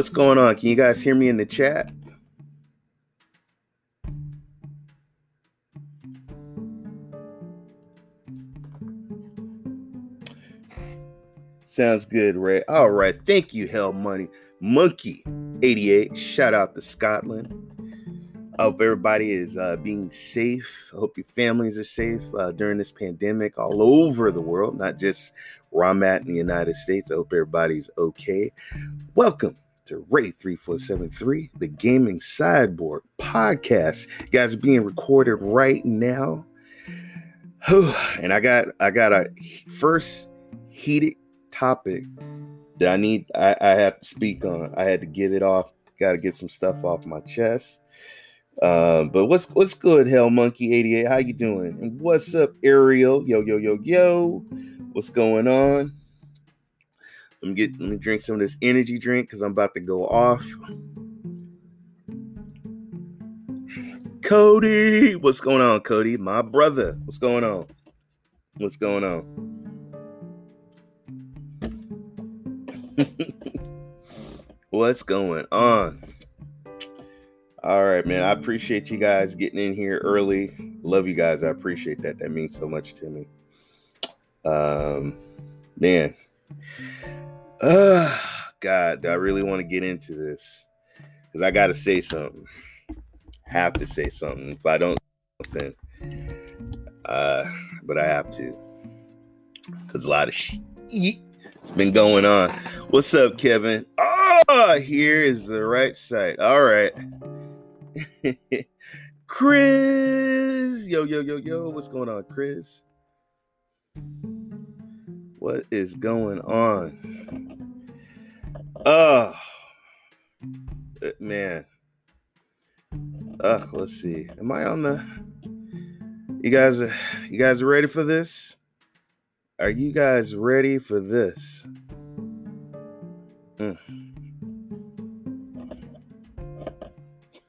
What's going on? Can you guys hear me in the chat? Sounds good, Ray. All right. Thank you, Hell Money. Monkey 88. Shout out to Scotland. I hope everybody is uh, being safe. I hope your families are safe uh, during this pandemic all over the world, not just where I'm at in the United States. I hope everybody's okay. Welcome to Ray 3473, the Gaming Cyborg podcast. You guys being recorded right now. And I got I got a first heated topic that I need I, I have to speak on. I had to get it off. Got to get some stuff off my chest. Uh, but what's what's good, Hell Monkey 88? How you doing? And what's up, Ariel? Yo, yo, yo, yo. What's going on? Let me get let me drink some of this energy drink because I'm about to go off. Cody, what's going on, Cody? My brother, what's going on? What's going on? What's going on? All right, man. I appreciate you guys getting in here early. Love you guys. I appreciate that. That means so much to me. Um, man. Uh, God, do I really want to get into this because I got to say something. Have to say something. If I don't, then, uh, but I have to because a lot of shit it's been going on. What's up, Kevin? Oh, here is the right site. All right. Chris. Yo, yo, yo, yo. What's going on, Chris? What is going on? Oh, man. Ugh, let's see. Am I on the You guys are you guys ready for this? Are you guys ready for this? Mm.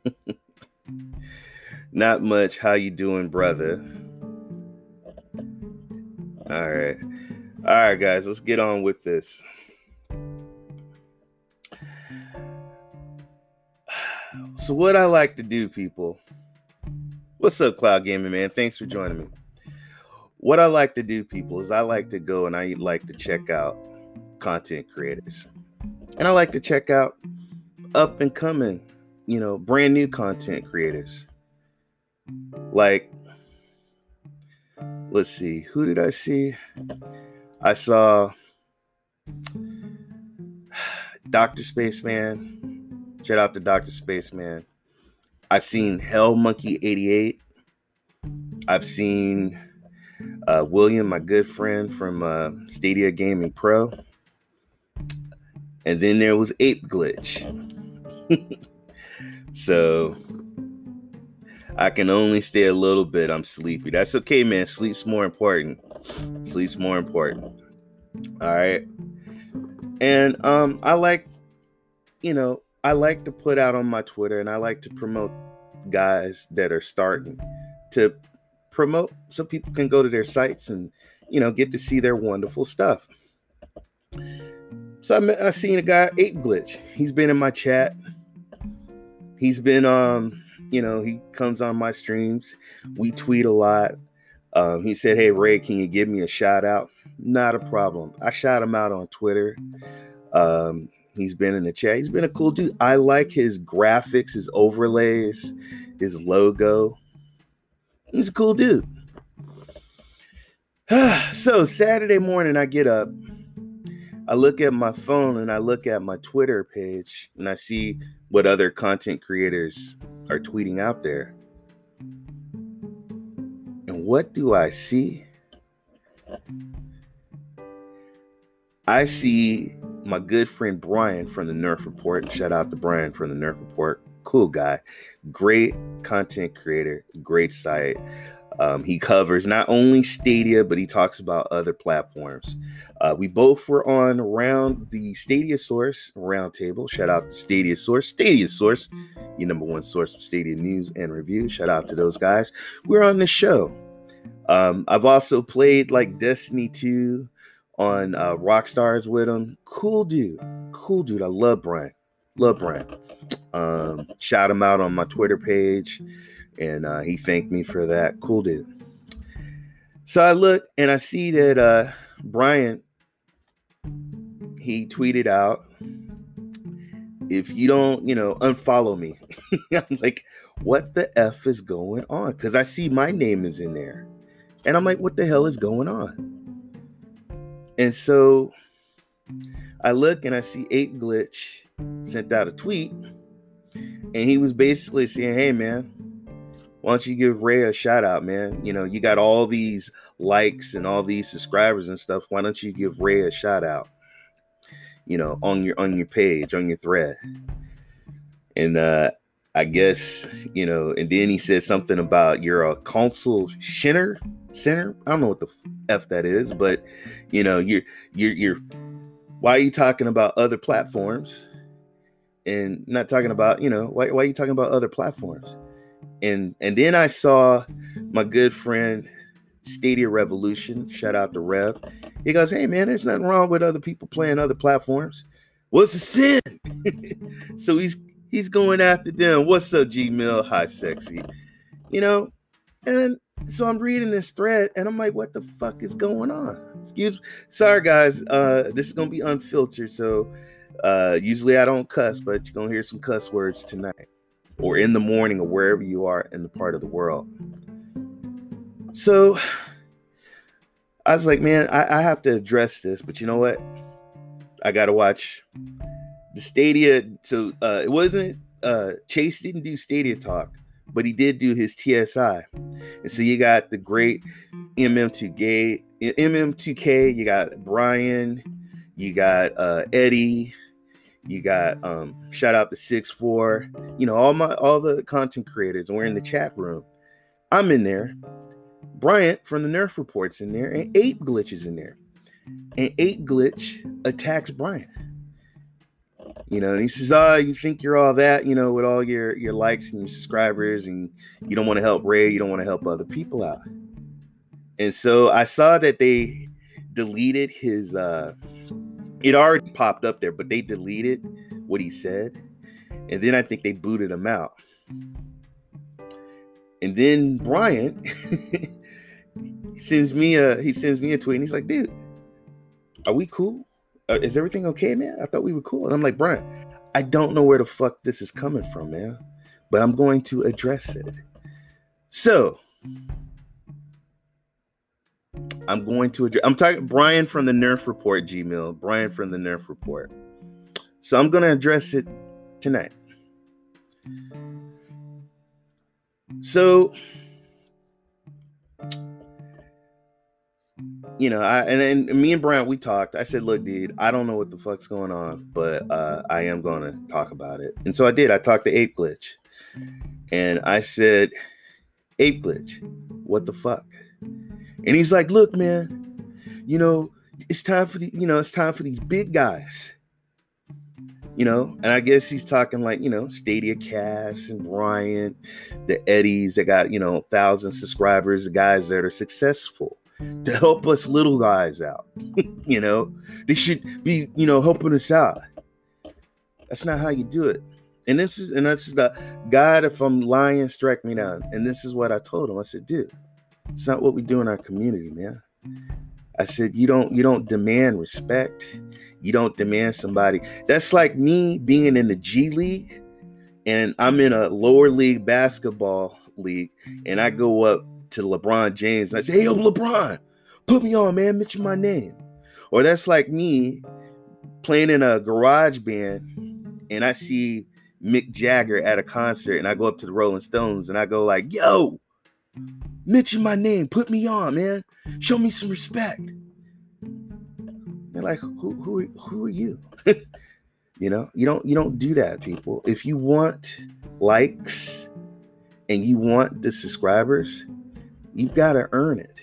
Not much. How you doing, brother? Right, guys, let's get on with this. So, what I like to do, people. What's up, Cloud Gaming Man? Thanks for joining me what I like to do, people, is I like to go and I like to check out content creators. And I like to check out up and coming, you know, brand new content creators. Like, let's see, who did I see? I saw Dr. Spaceman. Shout out to Dr. Spaceman. I've seen Hell Monkey 88. I've seen uh, William, my good friend from uh, Stadia Gaming Pro. And then there was Ape Glitch. so I can only stay a little bit. I'm sleepy. That's okay, man. Sleep's more important. Sleep's more important. All right. And um, I like, you know, I like to put out on my Twitter and I like to promote guys that are starting to promote so people can go to their sites and you know get to see their wonderful stuff. So I, I seen a guy, Ape Glitch. He's been in my chat. He's been um, you know, he comes on my streams. We tweet a lot. Um, he said, "Hey Ray, can you give me a shout out?" Not a problem. I shot him out on Twitter. Um, he's been in the chat. He's been a cool dude. I like his graphics, his overlays, his logo. He's a cool dude. so Saturday morning, I get up, I look at my phone and I look at my Twitter page and I see what other content creators are tweeting out there. What do I see? I see my good friend Brian from the Nerf Report. Shout out to Brian from the Nerf Report cool guy, great content creator, great site. Um, he covers not only Stadia, but he talks about other platforms. Uh, we both were on around the Stadia Source roundtable. Shout out to Stadia Source, Stadia Source, your number one source of Stadia news and reviews. Shout out to those guys. We're on the show. Um, I've also played like Destiny 2 on uh, Rockstars with him. Cool dude. Cool dude. I love Brian. love Brian. Um, shout him out on my Twitter page, and uh, he thanked me for that. Cool dude. So I look and I see that uh, Brian he tweeted out, "If you don't, you know, unfollow me." I'm like, "What the f is going on?" Because I see my name is in there, and I'm like, "What the hell is going on?" And so I look and I see Ape Glitch sent out a tweet, and he was basically saying, "Hey, man." Why don't you give Ray a shout out, man? You know, you got all these likes and all these subscribers and stuff. Why don't you give Ray a shout out? you know, on your on your page, on your thread. And uh I guess, you know, and then he said something about you're a consul shinner center. I don't know what the F that is, but you know, you're you're you're why are you talking about other platforms and not talking about, you know, why, why are you talking about other platforms? And and then I saw my good friend Stadia Revolution. Shout out to Rev. He goes, Hey man, there's nothing wrong with other people playing other platforms. What's the sin? so he's he's going after them. What's up, G Mill? Hi, sexy. You know, and so I'm reading this thread and I'm like, what the fuck is going on? Excuse me. Sorry guys. Uh this is gonna be unfiltered. So uh usually I don't cuss, but you're gonna hear some cuss words tonight or in the morning or wherever you are in the part of the world. So I was like, man, I, I have to address this, but you know what? I gotta watch the Stadia. So uh, it wasn't uh, Chase didn't do Stadia talk, but he did do his TSI, and so you got the great MM2K, MM2K. You got Brian, you got uh, Eddie, you got um, shout out to Six Four. You know all my all the content creators, we're in the chat room. I'm in there. Brian from the Nerf reports in there, and Ape glitches in there. And Ape glitch attacks Brian. You know, and he says, "Oh, you think you're all that, you know, with all your your likes and your subscribers, and you don't want to help Ray, you don't want to help other people out." And so I saw that they deleted his. uh It already popped up there, but they deleted what he said, and then I think they booted him out. And then Brian sends me a he sends me a tweet and he's like, dude, are we cool? Uh, is everything okay, man? I thought we were cool. And I'm like, Brian, I don't know where the fuck this is coming from, man, but I'm going to address it. So I'm going to address. I'm talking Brian from the Nerf Report, Gmail. Brian from the Nerf Report. So I'm going to address it tonight. So you know, I and, and me and Brian we talked. I said, "Look, dude, I don't know what the fuck's going on, but uh, I am going to talk about it." And so I did. I talked to Ape Glitch, and I said, "Ape Glitch, what the fuck?" And he's like, "Look, man, you know, it's time for the, you know, it's time for these big guys." You know, and I guess he's talking like, you know, Stadia Cast and Brian, the Eddies that got, you know, thousand subscribers, the guys that are successful to help us little guys out. you know, they should be, you know, helping us out. That's not how you do it. And this is, and that's the God, if I'm lying, strike me down. And this is what I told him. I said, dude, it's not what we do in our community, man. I said, you don't, you don't demand respect. You don't demand somebody. That's like me being in the G League and I'm in a lower league basketball league and I go up to LeBron James and I say, Hey, yo, LeBron, put me on, man, mention my name. Or that's like me playing in a garage band and I see Mick Jagger at a concert and I go up to the Rolling Stones and I go like, yo, mention my name, put me on, man. Show me some respect. They're like, who who who are you? you know, you don't you don't do that, people. If you want likes and you want the subscribers, you gotta earn it.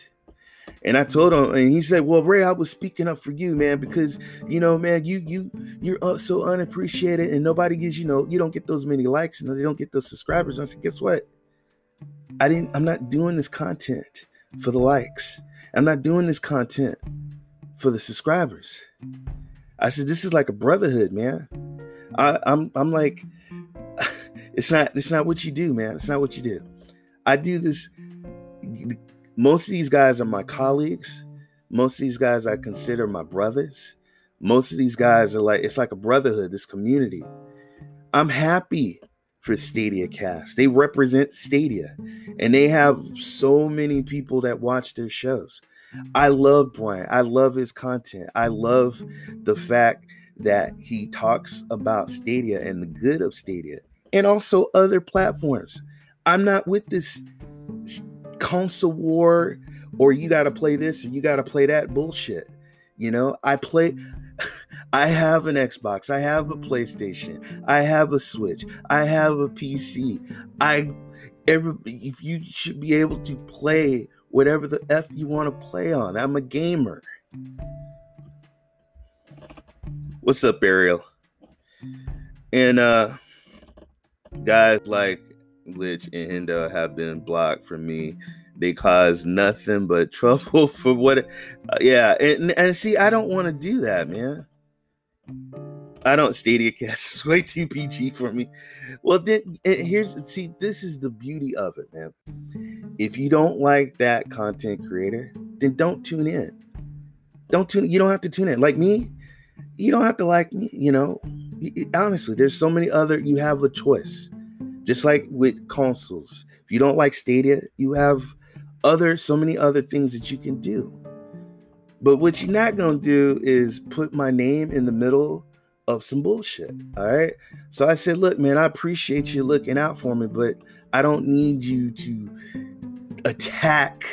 And I told him, and he said, "Well, Ray, I was speaking up for you, man, because you know, man, you you you're uh, so unappreciated, and nobody gives you know you don't get those many likes, and they don't get those subscribers." And I said, "Guess what? I didn't. I'm not doing this content for the likes. I'm not doing this content for the subscribers." I said, "This is like a brotherhood, man." I, I'm I'm like, it's not it's not what you do, man. It's not what you do. I do this. Most of these guys are my colleagues. Most of these guys I consider my brothers. Most of these guys are like it's like a brotherhood, this community. I'm happy for Stadia Cast. They represent Stadia and they have so many people that watch their shows. I love Brian. I love his content. I love the fact that he talks about Stadia and the good of Stadia and also other platforms. I'm not with this console war or you got to play this or you got to play that bullshit. You know, I play I have an Xbox, I have a PlayStation, I have a Switch, I have a PC. I every if you should be able to play whatever the F you want to play on. I'm a gamer. What's up, Ariel? And uh guys like Glitch and Hendo have been blocked from me. They cause nothing but trouble for what uh, yeah, and, and see, I don't want to do that, man. I don't Stadia cast is way too PG for me. Well, then here's see, this is the beauty of it, man. If you don't like that content creator, then don't tune in. Don't tune. You don't have to tune in. Like me, you don't have to like me. You know, honestly, there's so many other. You have a choice, just like with consoles. If you don't like Stadia, you have other so many other things that you can do. But what you're not gonna do is put my name in the middle of some bullshit. All right. So I said, look, man, I appreciate you looking out for me, but I don't need you to attack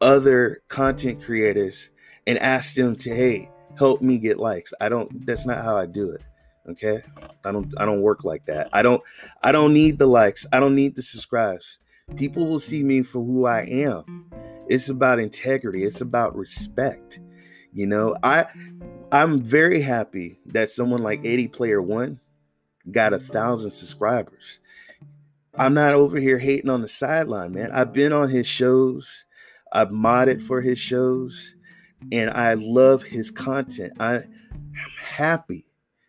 other content creators and ask them to, hey, help me get likes. I don't that's not how I do it. Okay? I don't I don't work like that. I don't I don't need the likes. I don't need the subscribes. People will see me for who I am. It's about integrity. It's about respect. You know, I I'm very happy that someone like 80 Player One got a thousand subscribers. I'm not over here hating on the sideline, man. I've been on his shows, I've modded for his shows, and I love his content. I am happy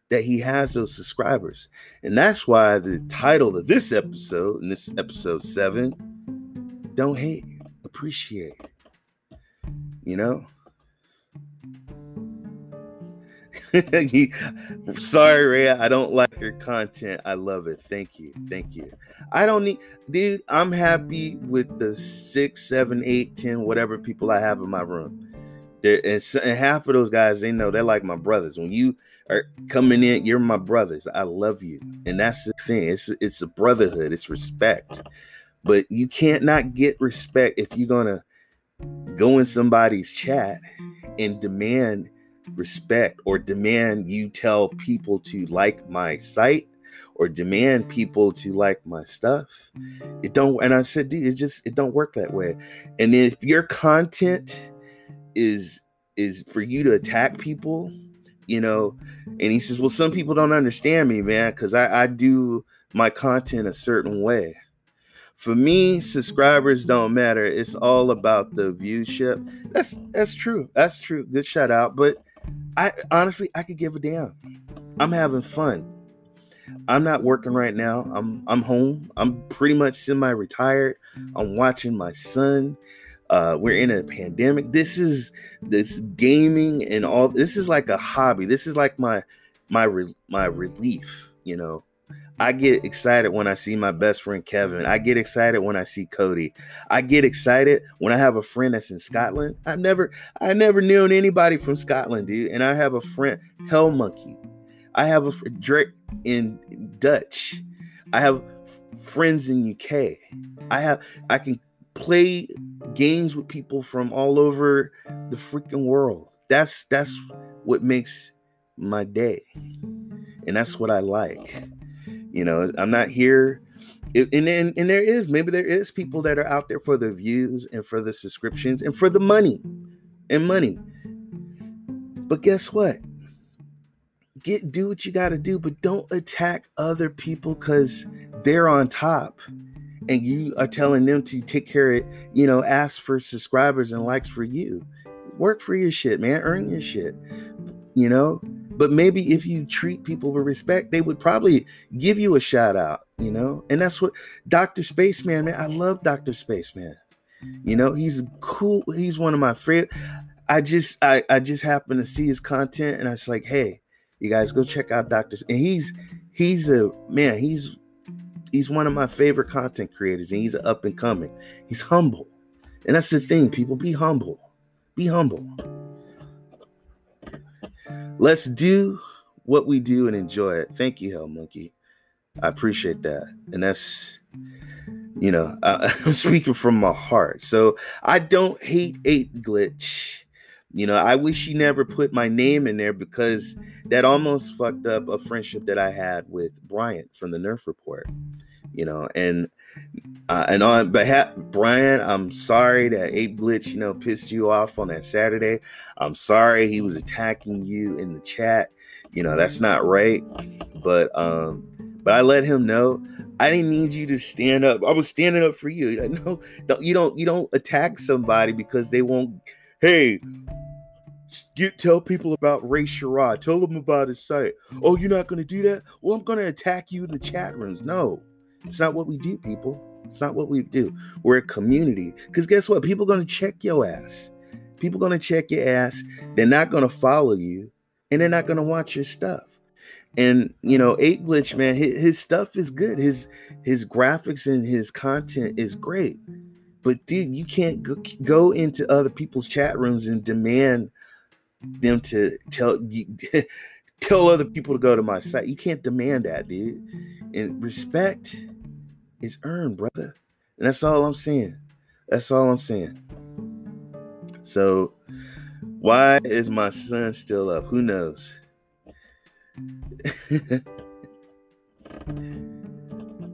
that he has those subscribers. And that's why the title of this episode, and this episode seven, don't hate appreciate. You know? Sorry, Ray. I don't like your content. I love it. Thank you. Thank you. I don't need, dude. I'm happy with the six, seven, eight, ten, whatever people I have in my room. There and, and half of those guys, they know they're like my brothers. When you are coming in, you're my brothers. I love you, and that's the thing. It's it's a brotherhood. It's respect. But you can't not get respect if you're gonna go in somebody's chat and demand respect or demand you tell people to like my site or demand people to like my stuff. It don't and I said, dude, it just it don't work that way. And if your content is is for you to attack people, you know, and he says, Well, some people don't understand me, man, because I, I do my content a certain way. For me, subscribers don't matter. It's all about the viewship That's that's true. That's true. Good shout out. But I honestly I could give a damn. I'm having fun. I'm not working right now. I'm I'm home. I'm pretty much semi-retired. I'm watching my son. Uh, we're in a pandemic. This is this gaming and all. This is like a hobby. This is like my my re, my relief. You know, I get excited when I see my best friend Kevin. I get excited when I see Cody. I get excited when I have a friend that's in Scotland. I never I never knew anybody from Scotland, dude. And I have a friend, Hell Monkey. I have a Drake in Dutch. I have friends in UK. I have I can play games with people from all over the freaking world. That's that's what makes my day. And that's what I like. You know, I'm not here. And, and, and there is maybe there is people that are out there for the views and for the subscriptions and for the money and money. But guess what? Get do what you got to do, but don't attack other people because they're on top and you are telling them to take care of, you know, ask for subscribers and likes for you. Work for your shit, man. Earn your shit. You know, but maybe if you treat people with respect, they would probably give you a shout out, you know? And that's what Dr. Spaceman, man, I love Dr. Spaceman. You know, he's cool. He's one of my favorite. I just I, I just happened to see his content and I was like, hey, you guys go check out Dr. And he's he's a man, he's he's one of my favorite content creators and he's up and coming. He's humble. And that's the thing, people be humble. Be humble. Let's do what we do and enjoy it. Thank you, Hell Monkey. I appreciate that. And that's, you know, I, I'm speaking from my heart. So I don't hate Ape Glitch. You know, I wish he never put my name in there because that almost fucked up a friendship that I had with Brian from the Nerf Report. You know, and uh, and on behalf Brian, I'm sorry that Ape Glitch, you know, pissed you off on that Saturday. I'm sorry he was attacking you in the chat. You know, that's not right. But um, but I let him know I didn't need you to stand up. I was standing up for you. No, don't you don't you don't attack somebody because they won't. Hey, Get, tell people about Ray Sherrod. Tell them about his site. Oh, you're not going to do that? Well, I'm going to attack you in the chat rooms. No, it's not what we do, people. It's not what we do. We're a community. Because guess what? People going to check your ass. People going to check your ass. They're not going to follow you, and they're not going to watch your stuff. And you know, Ape Glitch, man, his, his stuff is good. His his graphics and his content is great. But dude, you can't go, go into other people's chat rooms and demand them to tell tell other people to go to my site. You can't demand that, dude. And respect is earned, brother. And that's all I'm saying. That's all I'm saying. So why is my son still up? Who knows?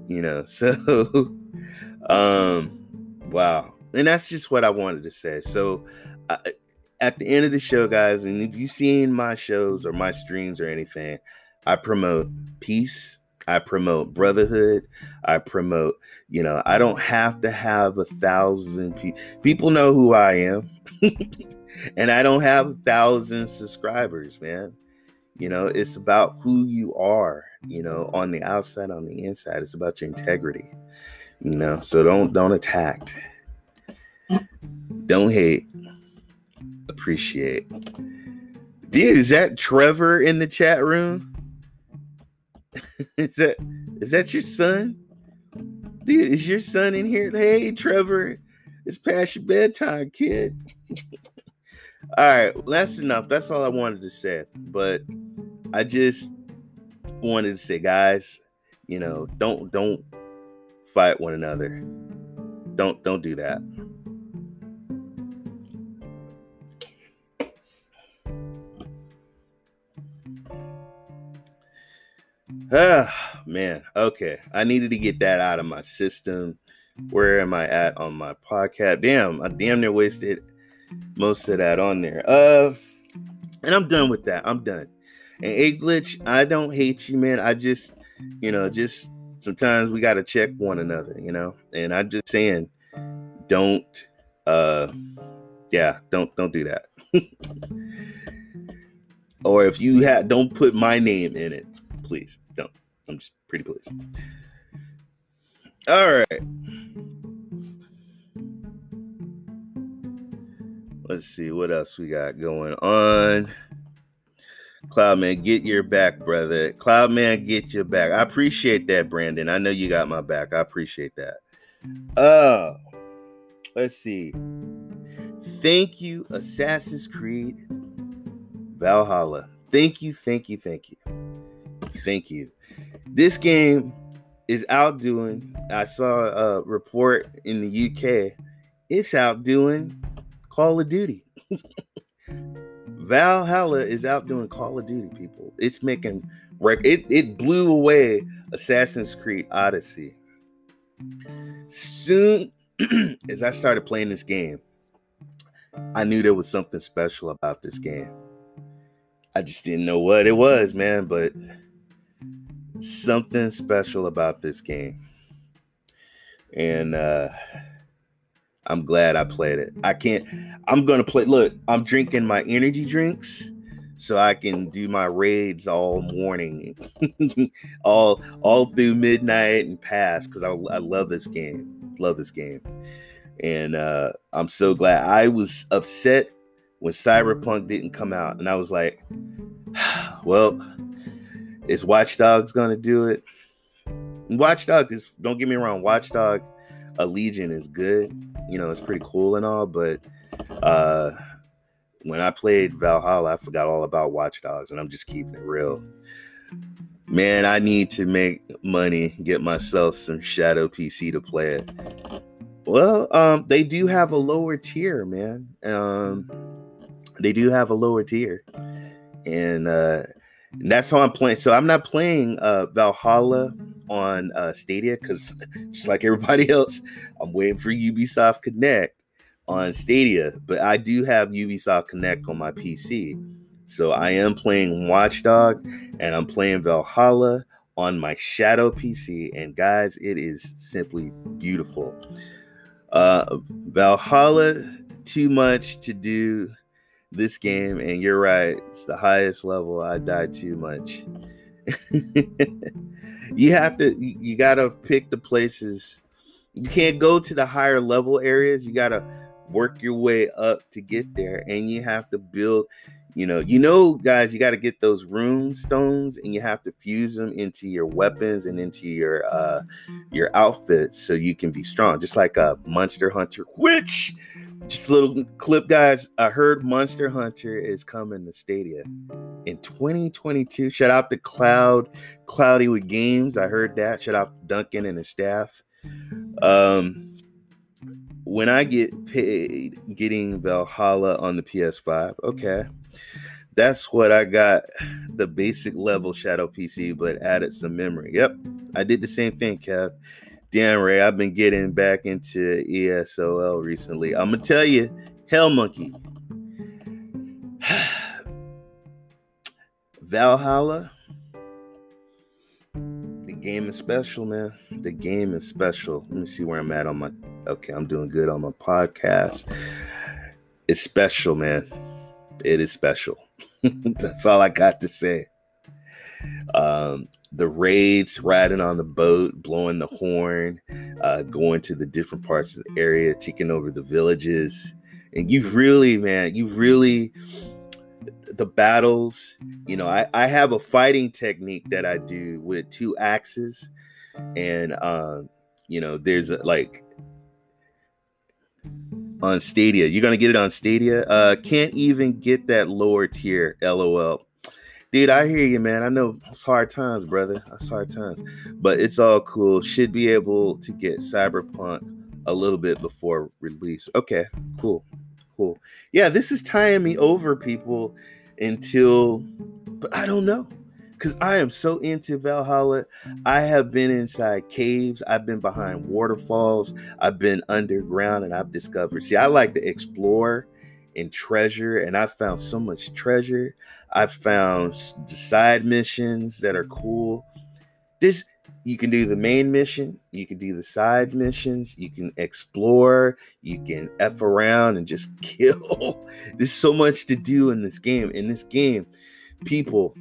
you know, so um wow. And that's just what I wanted to say. So I, at the end of the show, guys, and if you've seen my shows or my streams or anything, I promote peace. I promote brotherhood. I promote, you know, I don't have to have a thousand people. People know who I am. and I don't have a thousand subscribers, man. You know, it's about who you are, you know, on the outside, on the inside. It's about your integrity. You know, so don't don't attack. Don't hate appreciate. Dude, is that Trevor in the chat room? is that is that your son? Dude, is your son in here? Hey, Trevor, it's past your bedtime, kid. all right, that's enough. That's all I wanted to say. But I just wanted to say, guys, you know, don't don't fight one another. Don't don't do that. Ah, man. Okay. I needed to get that out of my system. Where am I at on my podcast? Damn, I damn near wasted most of that on there. Uh, and I'm done with that. I'm done. And A glitch, I don't hate you, man. I just, you know, just sometimes we gotta check one another, you know. And I'm just saying, don't, uh, yeah, don't don't do that. or if you have don't put my name in it, please. I'm just pretty pleased. All right. Let's see what else we got going on. Cloudman, get your back, brother. Cloudman, get your back. I appreciate that, Brandon. I know you got my back. I appreciate that. Uh let's see. Thank you, Assassin's Creed Valhalla. Thank you, thank you, thank you. Thank you. This game is outdoing. I saw a report in the UK. It's outdoing Call of Duty. Valhalla is outdoing Call of Duty, people. It's making record. It, it blew away Assassin's Creed Odyssey. Soon as I started playing this game, I knew there was something special about this game. I just didn't know what it was, man, but something special about this game. And uh I'm glad I played it. I can't I'm gonna play look, I'm drinking my energy drinks. so I can do my raids all morning, all all through midnight and past because I, I love this game. Love this game. And uh, I'm so glad. I was upset when Cyberpunk didn't come out, and I was like, well, is Watch Dogs gonna do it? Watch Dogs is don't get me wrong, Watch Dogs a Legion is good. You know, it's pretty cool and all, but uh when I played Valhalla, I forgot all about Watch Dogs, and I'm just keeping it real. Man, I need to make money, get myself some Shadow PC to play it. Well, um, they do have a lower tier, man. Um, they do have a lower tier, and uh, and that's how I'm playing. So I'm not playing uh, Valhalla on uh, Stadia because, just like everybody else, I'm waiting for Ubisoft Connect on Stadia. But I do have Ubisoft Connect on my PC, so I am playing Watchdog and I'm playing Valhalla on my Shadow PC. And guys, it is simply beautiful. Uh, Valhalla, too much to do this game, and you're right, it's the highest level. I died too much. you have to, you gotta pick the places. You can't go to the higher level areas. You gotta work your way up to get there, and you have to build. You know, you know, guys, you got to get those rune stones, and you have to fuse them into your weapons and into your uh your outfits so you can be strong, just like a Monster Hunter, which just a little clip, guys. I heard Monster Hunter is coming to Stadia in 2022. Shout out to Cloud, Cloudy with Games. I heard that. Shout out Duncan and his staff. Um, when I get paid getting Valhalla on the PS5, okay, that's what I got. The basic level Shadow PC, but added some memory. Yep, I did the same thing, Kev. Damn, Ray, I've been getting back into ESOL recently. I'm gonna tell you, Hell Monkey, Valhalla. The game is special, man. The game is special. Let me see where I'm at on my. Okay, I'm doing good on my podcast. It's special, man. It is special. That's all I got to say. Um, the raids, riding on the boat, blowing the horn, uh, going to the different parts of the area, taking over the villages. And you've really, man, you've really, the battles, you know, I, I have a fighting technique that I do with two axes. And, um, you know, there's a, like, on Stadia, you're to get it on Stadia. Uh, can't even get that lower tier, lol Dude, I hear you, man. I know it's hard times, brother. It's hard times, but it's all cool. Should be able to get Cyberpunk a little bit before release. Okay, cool, cool. Yeah, this is tying me over, people, until, but I don't know because I am so into Valhalla. I have been inside caves, I've been behind waterfalls, I've been underground, and I've discovered. See, I like to explore and treasure, and I've found so much treasure. I've found the side missions that are cool. This you can do the main mission, you can do the side missions, you can explore, you can f around and just kill. There's so much to do in this game. In this game, people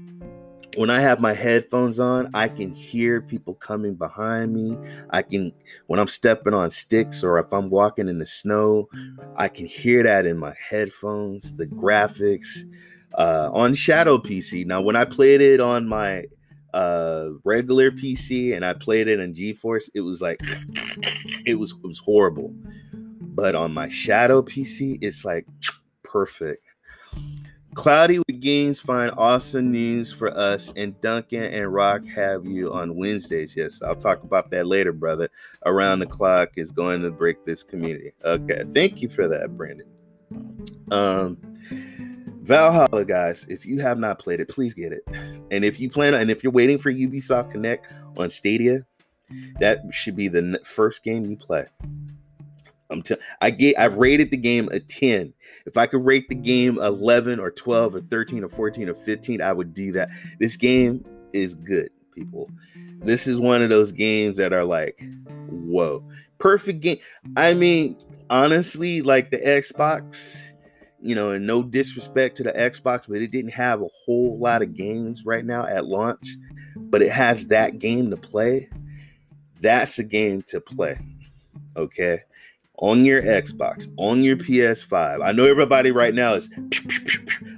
when I have my headphones on, I can hear people coming behind me. I can, when I'm stepping on sticks or if I'm walking in the snow, I can hear that in my headphones. The graphics uh, on Shadow PC. Now, when I played it on my uh, regular PC and I played it in GeForce, it was like, it was it was horrible. But on my Shadow PC, it's like perfect. Cloudy with Games find awesome news for us, and Duncan and Rock have you on Wednesdays. Yes, I'll talk about that later, brother. Around the clock is going to break this community. Okay, thank you for that, Brandon. Um, Valhalla, guys, if you have not played it, please get it. And if you plan, and if you're waiting for Ubisoft Connect on Stadia, that should be the first game you play. I'm t- I get I rated the game a 10. If I could rate the game 11 or 12 or 13 or 14 or 15, I would do that. This game is good, people. This is one of those games that are like, whoa, perfect game. I mean, honestly, like the Xbox, you know, and no disrespect to the Xbox, but it didn't have a whole lot of games right now at launch, but it has that game to play. That's a game to play. Okay. On your Xbox, on your PS5. I know everybody right now is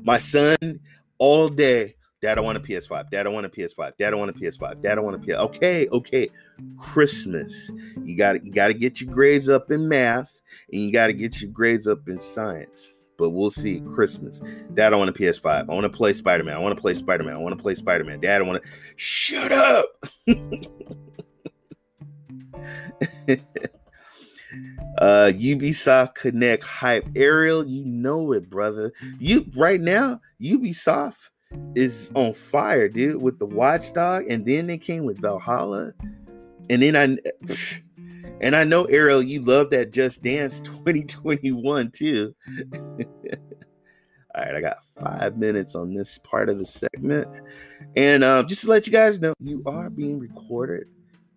my son all day. Dad, I want a PS5. Dad, I want a PS5. Dad, I want a PS5. Dad, I want a PS. Okay, okay. Christmas. You got you got to get your grades up in math, and you got to get your grades up in science but we'll see. Christmas. Dad, I want a PS5. I want to play Spider Man. I want to play Spider Man. I want to play Spider Man. Dad, I want to. Shut up. uh Ubisoft Connect hype. Ariel, you know it, brother. You right now, Ubisoft is on fire, dude, with the Watchdog, and then they came with Valhalla. And then I and I know, Ariel, you love that Just Dance 2021 too. All right, I got five minutes on this part of the segment. And um, just to let you guys know, you are being recorded.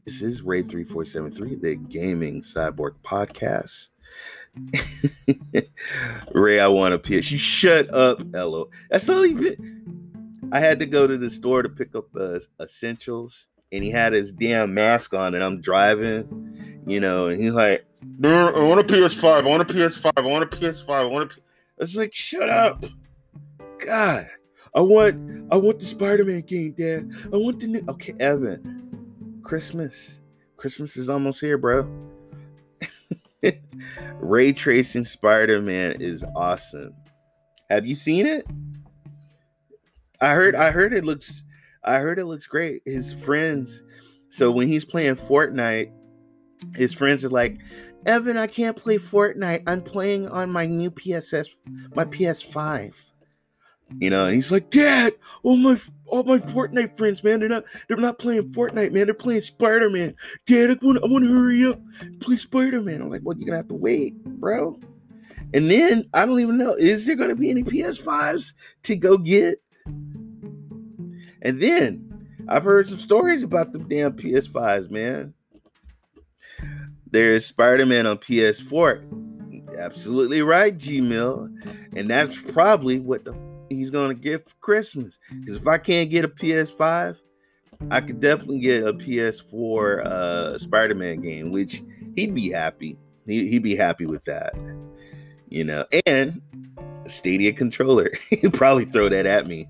This is Ray3473, the Gaming Cyborg Podcast. Ray, I want to pitch. You shut up, Elo. That's all been. I had to go to the store to pick up uh, essentials and he had his damn mask on, and I'm driving, you know, and he's like, I want a PS5, I want a PS5, I want a PS5, I want a. It's like, shut up, God. I want, I want the Spider-Man game, Dad. I want the new. Okay, Evan, Christmas, Christmas is almost here, bro. Ray tracing Spider-Man is awesome. Have you seen it? I heard, I heard it looks I heard it looks great. His friends, so when he's playing Fortnite, his friends are like, Evan, I can't play Fortnite. I'm playing on my new PSS, my PS5. You know, and he's like, Dad, all my all my Fortnite friends, man, they're not they're not playing Fortnite, man. They're playing Spider Man. Dad, I want I want to hurry up, play Spider Man. I'm like, well, you're gonna have to wait, bro. And then I don't even know, is there gonna be any PS5s to go get? And then I've heard some stories about the damn PS5s, man. There's Spider Man on PS4. Absolutely right, Gmail. And that's probably what the he's gonna get for Christmas. Because if I can't get a PS5, I could definitely get a PS4 uh, Spider-Man game, which he'd be happy. He, he'd be happy with that, you know. And a Stadia controller. He'd probably throw that at me.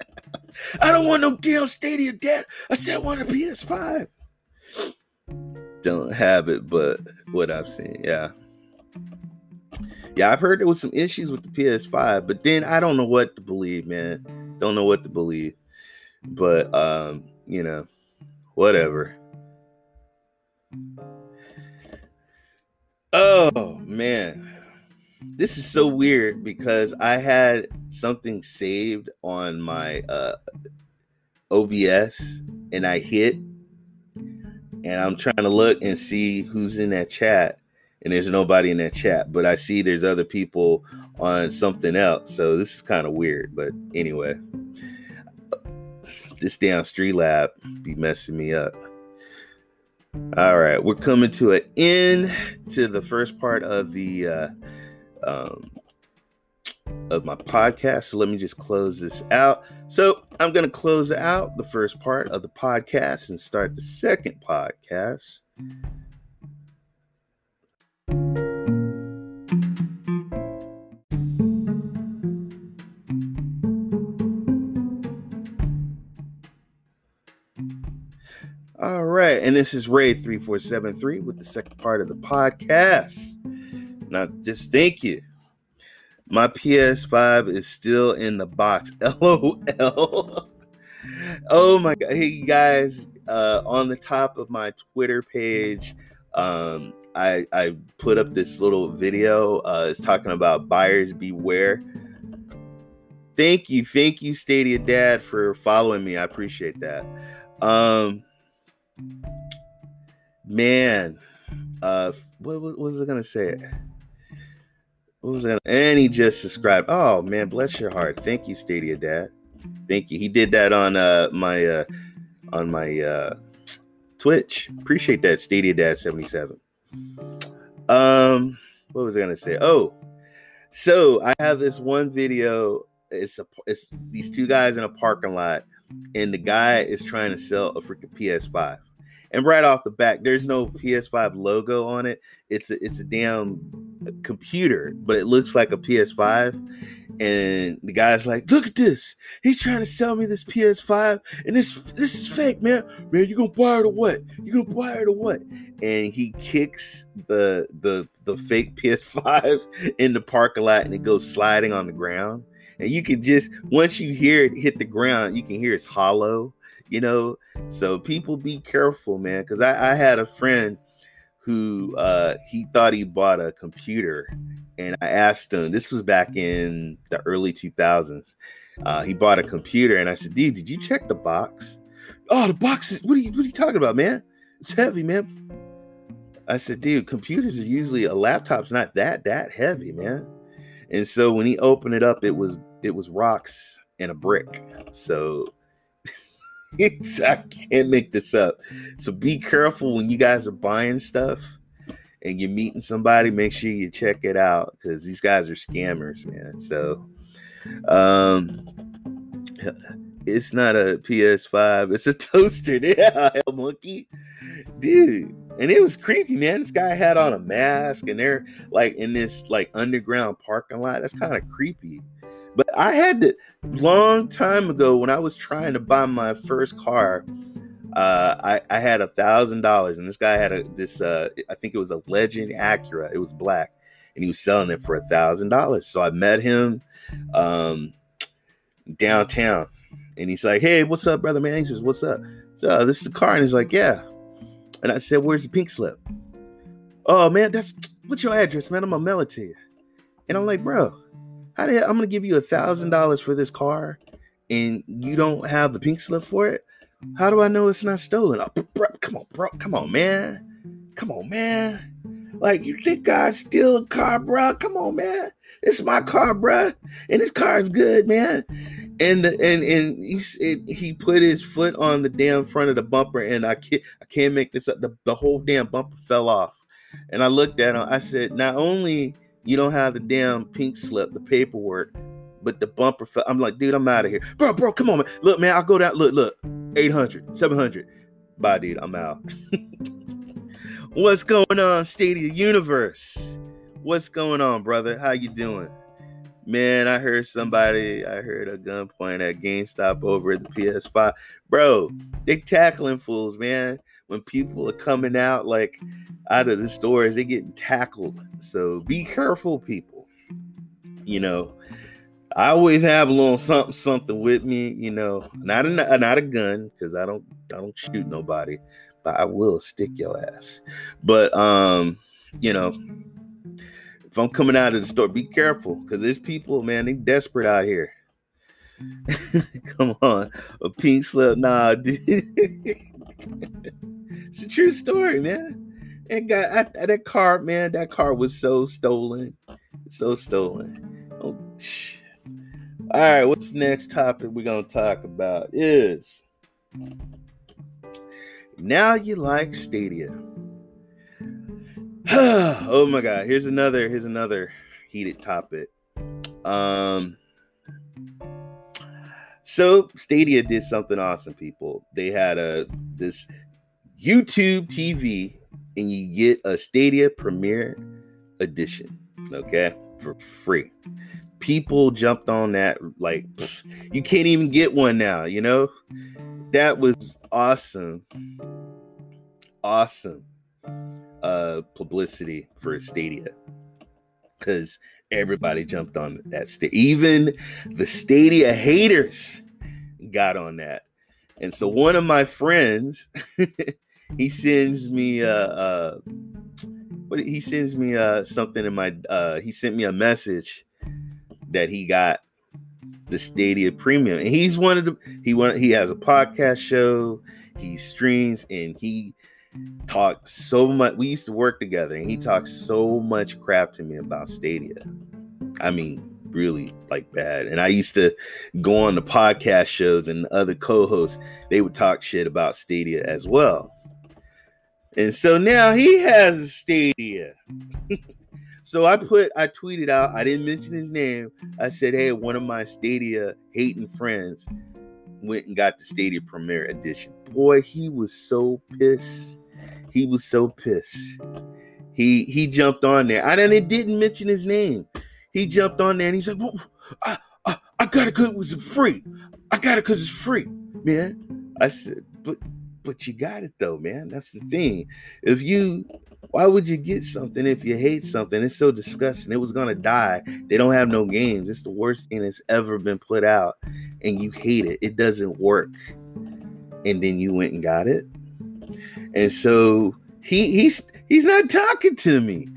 I don't want no damn Stadia, Dad. I said I want a PS5. Don't have it, but what I've seen, yeah. Yeah, I've heard there was some issues with the PS5, but then I don't know what to believe, man. Don't know what to believe. But um, you know, whatever. Oh man. This is so weird because I had something saved on my uh, OBS and I hit and I'm trying to look and see who's in that chat and there's nobody in that chat but I see there's other people on something else so this is kind of weird but anyway this damn lab be messing me up all right we're coming to an end to the first part of the uh um of my podcast. So let me just close this out. So I'm going to close out the first part of the podcast and start the second podcast. Right, and this is Ray 3473 with the second part of the podcast. Now, just thank you my PS5 is still in the box. LOL. oh my god. Hey guys, uh, on the top of my Twitter page, um, I, I put up this little video. Uh, it's talking about buyers beware. Thank you, thank you, Stadia Dad, for following me. I appreciate that. Um, man, uh, what, what was I gonna say? What was that? And he just subscribed. Oh man, bless your heart. Thank you, Stadia Dad. Thank you. He did that on uh my uh on my uh Twitch. Appreciate that, Stadia Dad 77. Um, what was I gonna say? Oh, So I have this one video. It's a it's these two guys in a parking lot, and the guy is trying to sell a freaking PS5. And right off the back, there's no PS5 logo on it. It's a, it's a damn computer, but it looks like a PS5. And the guy's like, "Look at this! He's trying to sell me this PS5, and this this is fake, man. Man, you gonna buy it or what? You gonna buy it or what?" And he kicks the the the fake PS5 in the parking lot, and it goes sliding on the ground. And you can just once you hear it hit the ground, you can hear it's hollow you know? So people be careful man because I, I, had a friend who uh he thought he bought a computer and i asked him this was back in the early 2000s uh he bought a computer and i said dude did you check the box? Oh the box is what are you what are you talking about man? It's heavy man. I said dude computers are usually a laptop's not that that heavy man. And so when he opened it up it was it was rocks and a brick. So I can't make this up. So be careful when you guys are buying stuff and you're meeting somebody. Make sure you check it out because these guys are scammers, man. So, um, it's not a PS5. It's a toaster. Yeah, monkey, dude. And it was creepy, man. This guy had on a mask, and they're like in this like underground parking lot. That's kind of creepy. But I had to long time ago when I was trying to buy my first car. Uh, I, I had a thousand dollars, and this guy had a this. Uh, I think it was a Legend Acura. It was black, and he was selling it for a thousand dollars. So I met him um, downtown, and he's like, "Hey, what's up, brother man?" He says, "What's up?" So uh, this is the car, and he's like, "Yeah." And I said, "Where's the pink slip?" Oh man, that's what's your address, man? I'm gonna mail it to you. And I'm like, bro, how the hell I'm gonna give you a thousand dollars for this car and you don't have the pink slip for it? How do I know it's not stolen? Oh, bro, come on, bro. Come on, man. Come on, man. Like you think I steal a car, bro? Come on, man. It's my car, bro, and this car is good, man. And and and he said he put his foot on the damn front of the bumper, and I can't I can't make this up. The, the whole damn bumper fell off, and I looked at him. I said, not only you don't have the damn pink slip, the paperwork, but the bumper. Fell. I'm like, dude, I'm out of here, bro. Bro, come on, man. Look, man, I'll go down. Look, look, 800, 700. Bye, dude. I'm out. What's going on, Stadia Universe? What's going on, brother? How you doing? Man, I heard somebody, I heard a gun point at GameStop over at the PS5. Bro, they tackling fools, man. When people are coming out like out of the stores, they're getting tackled. So be careful, people. You know, I always have a little something, something with me. You know, not a not a gun because I don't I don't shoot nobody, but I will stick your ass. But um, you know, if I'm coming out of the store, be careful because there's people, man, they desperate out here. Come on, a pink slip, nah, dude. It's a true story, man. And got I, that car, man. That car was so stolen, so stolen. Oh. All right, what's next topic we're gonna talk about? Is now you like Stadia? oh my God! Here's another. Here's another heated topic. Um. So Stadia did something awesome, people. They had a this YouTube TV and you get a Stadia Premier Edition, okay, for free. People jumped on that like you can't even get one now, you know? That was awesome. Awesome uh publicity for Stadia. Cuz everybody jumped on that sta- even the Stadia haters got on that. And so one of my friends he sends me uh uh he sends me uh something in my uh he sent me a message that he got the Stadia Premium, and he's one of the he one he has a podcast show, he streams, and he talked so much. We used to work together, and he talked so much crap to me about Stadia. I mean, really like bad. And I used to go on the podcast shows, and the other co-hosts they would talk shit about Stadia as well. And so now he has a stadia. so I put, I tweeted out, I didn't mention his name. I said, hey, one of my Stadia hating friends went and got the Stadia Premiere Edition. Boy, he was so pissed. He was so pissed. He he jumped on there. And it didn't mention his name. He jumped on there and he's like, well, I, I, I got it because it was free. I got it because it's free, man. I said, but but you got it though, man. That's the thing. If you why would you get something if you hate something? It's so disgusting. It was gonna die. They don't have no games. It's the worst thing that's ever been put out, and you hate it. It doesn't work. And then you went and got it. And so he he's he's not talking to me.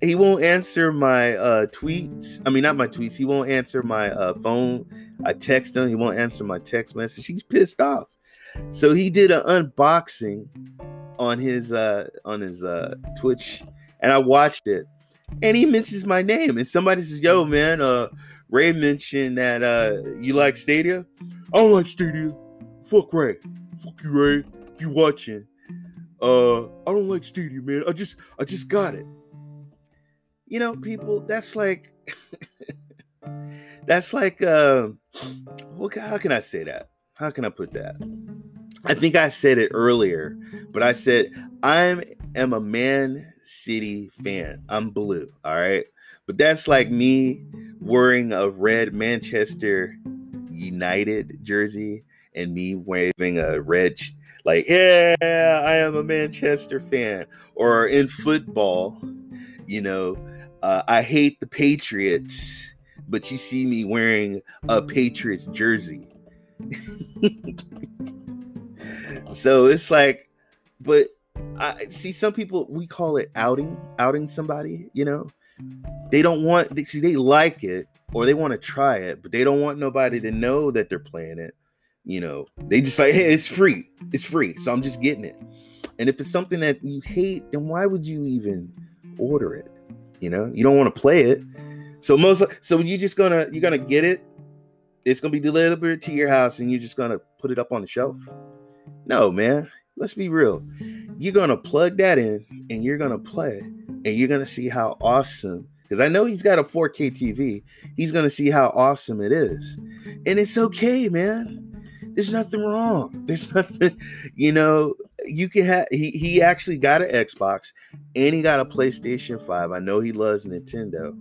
He won't answer my uh, tweets. I mean, not my tweets. He won't answer my uh, phone. I text him. He won't answer my text message. He's pissed off. So he did an unboxing on his uh, on his uh, Twitch, and I watched it. And he mentions my name, and somebody says, "Yo, man, uh, Ray mentioned that uh, you like Stadia. I don't like Stadia. Fuck Ray. Fuck you, Ray. You watching?" uh i don't like Stadia man i just i just got it you know people that's like that's like uh how can i say that how can i put that i think i said it earlier but i said i am a man city fan i'm blue all right but that's like me wearing a red manchester united jersey and me waving a red like, yeah, I am a Manchester fan. Or in football, you know, uh, I hate the Patriots, but you see me wearing a Patriots jersey. so it's like, but I see some people, we call it outing, outing somebody, you know, they don't want, they see, they like it or they want to try it, but they don't want nobody to know that they're playing it you know, they just like, hey, it's free. It's free. So I'm just getting it. And if it's something that you hate, then why would you even order it? You know, you don't want to play it. So most so you just gonna you're gonna get it. It's gonna be delivered to your house and you're just gonna put it up on the shelf. No, man. Let's be real. You're gonna plug that in and you're gonna play and you're gonna see how awesome because I know he's got a 4K TV. He's gonna see how awesome it is. And it's okay, man. There's nothing wrong. There's nothing, you know, you can have he he actually got an Xbox and he got a PlayStation 5. I know he loves Nintendo.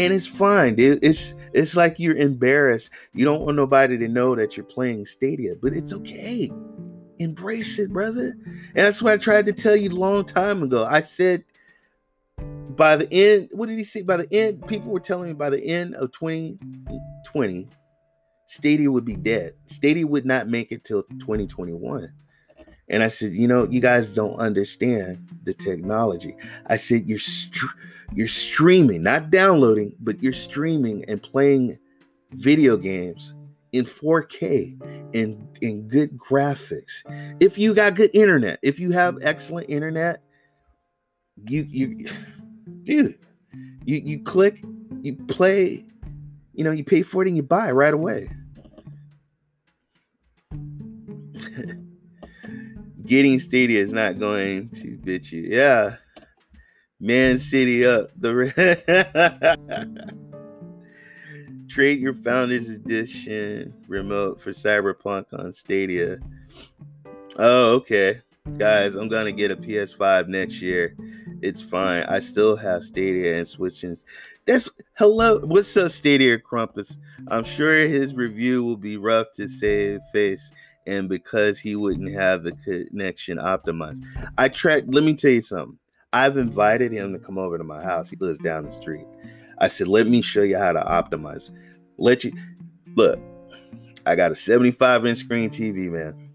And it's fine, dude. It's it's like you're embarrassed. You don't want nobody to know that you're playing Stadia, but it's okay. Embrace it, brother. And that's what I tried to tell you a long time ago. I said by the end, what did he say? By the end, people were telling me by the end of 2020, Stadia would be dead. Stadia would not make it till 2021. And I said, you know, you guys don't understand the technology. I said, you're you're streaming, not downloading, but you're streaming and playing video games in 4K in in good graphics. If you got good internet, if you have excellent internet, you you dude, you you click, you play, you know, you pay for it and you buy right away. Getting Stadia is not going to bitch you. Yeah. Man City up. The Trade your Founders Edition remote for Cyberpunk on Stadia. Oh, okay. Guys, I'm gonna get a PS5 next year. It's fine. I still have Stadia and switching. That's hello. What's up, Stadia Crumpus? I'm sure his review will be rough to save face and because he wouldn't have the connection optimized. I tried, let me tell you something. I've invited him to come over to my house. He lives down the street. I said, let me show you how to optimize. Let you look, I got a 75 inch screen TV, man.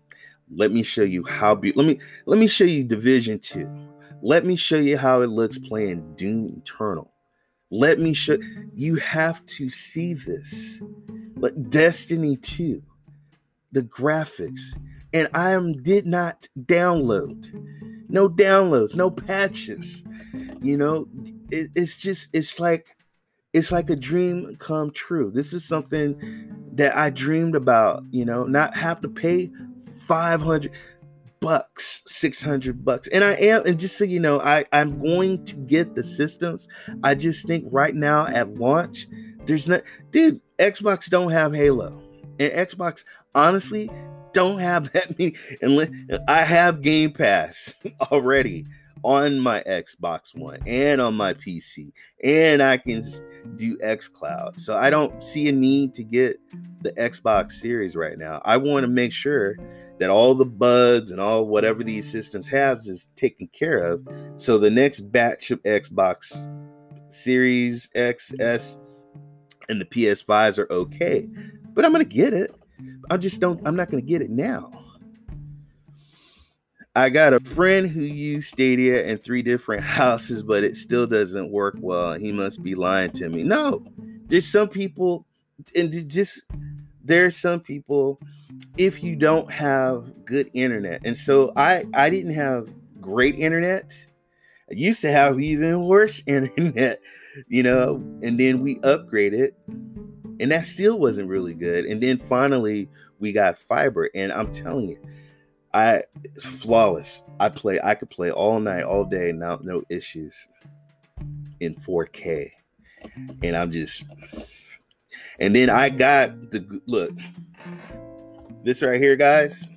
Let me show you how be let me let me show you Division 2. Let me show you how it looks playing Doom Eternal. Let me show you have to see this. Like Destiny 2 the graphics, and I am did not download. No downloads, no patches. You know, it, it's just it's like it's like a dream come true. This is something that I dreamed about, you know, not have to pay 500 bucks, 600 bucks. And I am, and just so you know, I, I'm going to get the systems. I just think right now at launch, there's not, dude, Xbox don't have Halo. And Xbox, honestly, don't have that many. And I have Game Pass already on my Xbox One and on my PC, and I can do xCloud. So I don't see a need to get the Xbox Series right now. I want to make sure that all the bugs and all whatever these systems have is taken care of. So the next batch of Xbox Series X, S, and the PS5s are okay. But I'm gonna get it. I just don't. I'm not gonna get it now. I got a friend who used Stadia in three different houses, but it still doesn't work well. He must be lying to me. No, there's some people, and just there's some people. If you don't have good internet, and so I I didn't have great internet. I used to have even worse internet, you know, and then we upgraded, and that still wasn't really good. And then finally we got fiber, and I'm telling you I flawless. I play. I could play all night, all day, now no issues in 4K, and I'm just. And then I got the look. This right here, guys.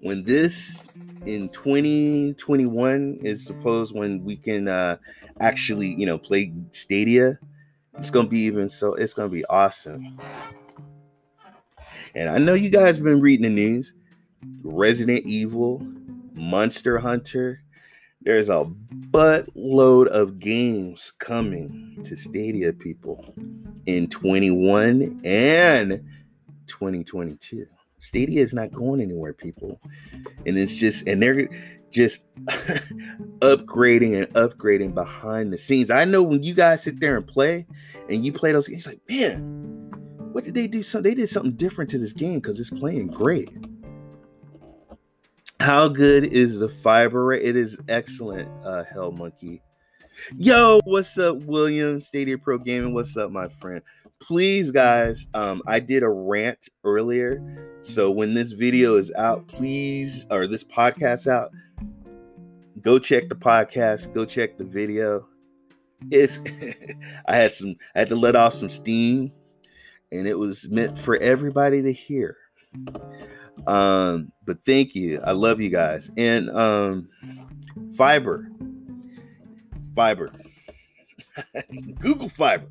When this in 2021 is supposed when we can uh actually you know play Stadia, it's gonna be even so. It's gonna be awesome. And I know you guys been reading the news. Resident Evil, Monster Hunter. There's a buttload of games coming to Stadia, people, in 21 and 2022. Stadia is not going anywhere, people. And it's just, and they're just upgrading and upgrading behind the scenes. I know when you guys sit there and play and you play those games, like, man, what did they do? So they did something different to this game because it's playing great. How good is the fiber? It is excellent, uh, Hell Monkey. Yo, what's up, William? Stadia Pro Gaming. What's up, my friend? Please, guys, um, I did a rant earlier. So when this video is out, please, or this podcast out, go check the podcast, go check the video. It's I had some I had to let off some steam, and it was meant for everybody to hear. Um, but thank you. I love you guys. And um, fiber, fiber, Google Fiber.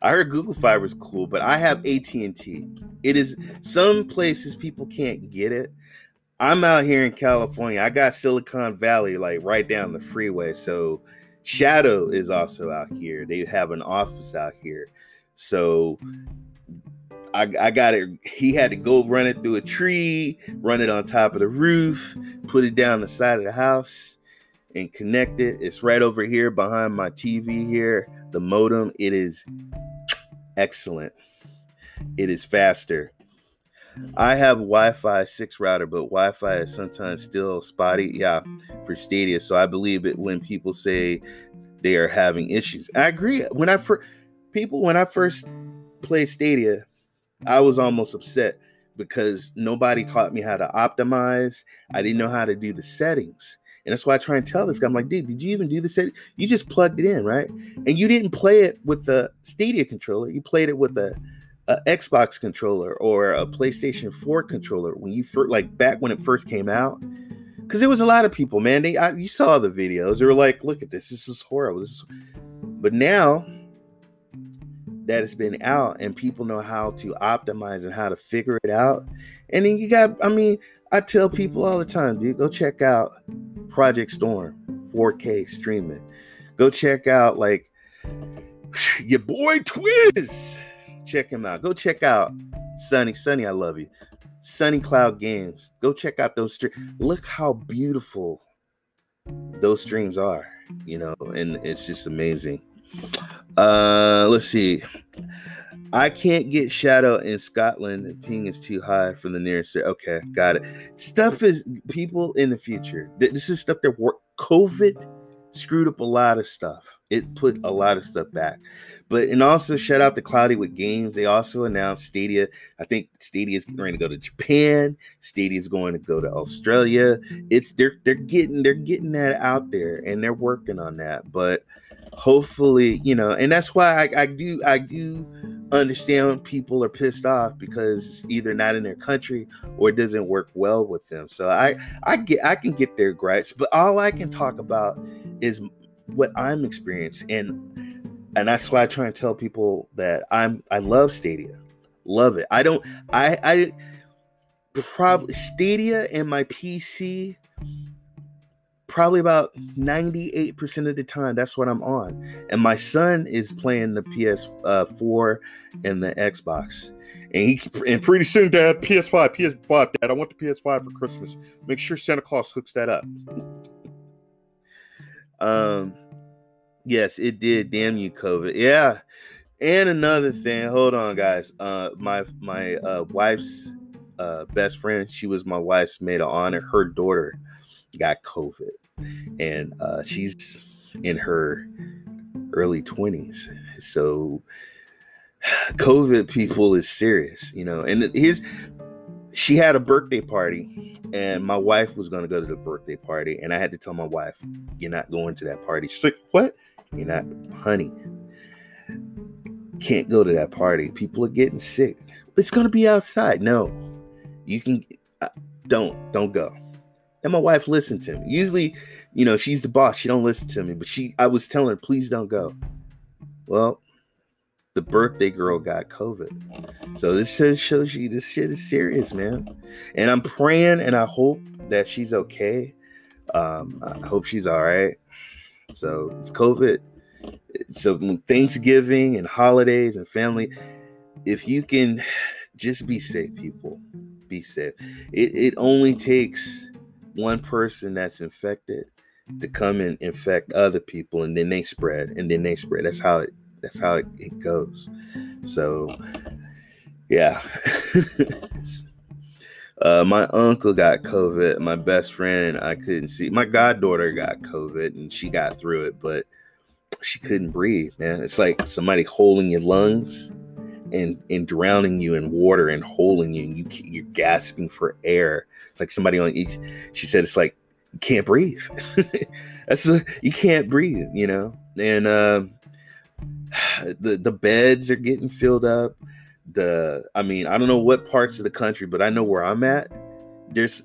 I heard Google Fiber is cool, but I have AT and T. It is some places people can't get it. I'm out here in California. I got Silicon Valley like right down the freeway. So Shadow is also out here. They have an office out here. So I, I got it. He had to go run it through a tree, run it on top of the roof, put it down the side of the house, and connect it. It's right over here behind my TV here. The modem. It is excellent. It is faster. I have Wi-Fi six router, but Wi-Fi is sometimes still spotty. Yeah, for Stadia. So I believe it when people say they are having issues. I agree. When I first people when I first played Stadia, I was almost upset because nobody taught me how to optimize. I didn't know how to do the settings. And that's why I try and tell this guy, I'm like, dude, did you even do the setting? You just plugged it in, right? And you didn't play it with the Stadia controller. You played it with a, a Xbox controller or a PlayStation 4 controller when you first, like back when it first came out. Because there was a lot of people, man. They, I, you saw the videos. They were like, look at this. This is horrible. This is... But now that has been out and people know how to optimize and how to figure it out. And then you got, I mean, I tell people all the time, dude, go check out Project Storm 4K streaming. Go check out like your boy Twiz. Check him out. Go check out Sunny. Sunny, I love you. Sunny Cloud Games. Go check out those streams. Look how beautiful those streams are, you know, and it's just amazing. Uh, let's see. I can't get Shadow in Scotland. The ping is too high from the nearest. Okay, got it. Stuff is people in the future. This is stuff that work. COVID screwed up a lot of stuff. It put a lot of stuff back. But and also shout out to Cloudy with Games. They also announced Stadia. I think Stadia is going to go to Japan. Stadia is going to go to Australia. It's they're they're getting they're getting that out there and they're working on that. But hopefully, you know, and that's why I, I do I do understand people are pissed off because it's either not in their country or it doesn't work well with them. So I I get I can get their gripes, but all I can talk about is what I'm experiencing and and that's why I try and tell people that I'm I love Stadia. Love it. I don't I I probably Stadia and my PC probably about 98% of the time that's what i'm on. And my son is playing the ps4 and the xbox. And he and pretty soon dad ps5 ps5 dad i want the ps5 for christmas. Make sure santa claus hooks that up. Um yes it did damn you covid. Yeah. And another thing hold on guys. Uh my my uh wife's uh best friend she was my wife's maid of honor. Her daughter got covid and uh, she's in her early 20s. So COVID people is serious, you know. And here's she had a birthday party and my wife was going to go to the birthday party and I had to tell my wife, "You're not going to that party." She's like, "What? You're not, honey. Can't go to that party. People are getting sick. It's going to be outside." No. You can uh, don't don't go and my wife listened to me. Usually, you know, she's the boss. She don't listen to me, but she I was telling her, please don't go. Well, the birthday girl got COVID. So this just shows you this shit is serious, man. And I'm praying and I hope that she's okay. Um, I hope she's all right. So it's COVID. So Thanksgiving and holidays and family, if you can just be safe, people. Be safe. It it only takes one person that's infected to come and infect other people and then they spread and then they spread. That's how it that's how it, it goes. So yeah. Uh, my uncle got covid. My best friend i couldn't see. My goddaughter got covid and she got through it but she couldn't breathe man. It's like somebody holding your lungs and and drowning you in water and holding you and you you're gasping for air. It's like somebody on each she said it's like you can't breathe. That's you can't breathe you know? And uh, the the beds are getting filled up. The i mean i don't know what parts of the country but i know where i'm at. There's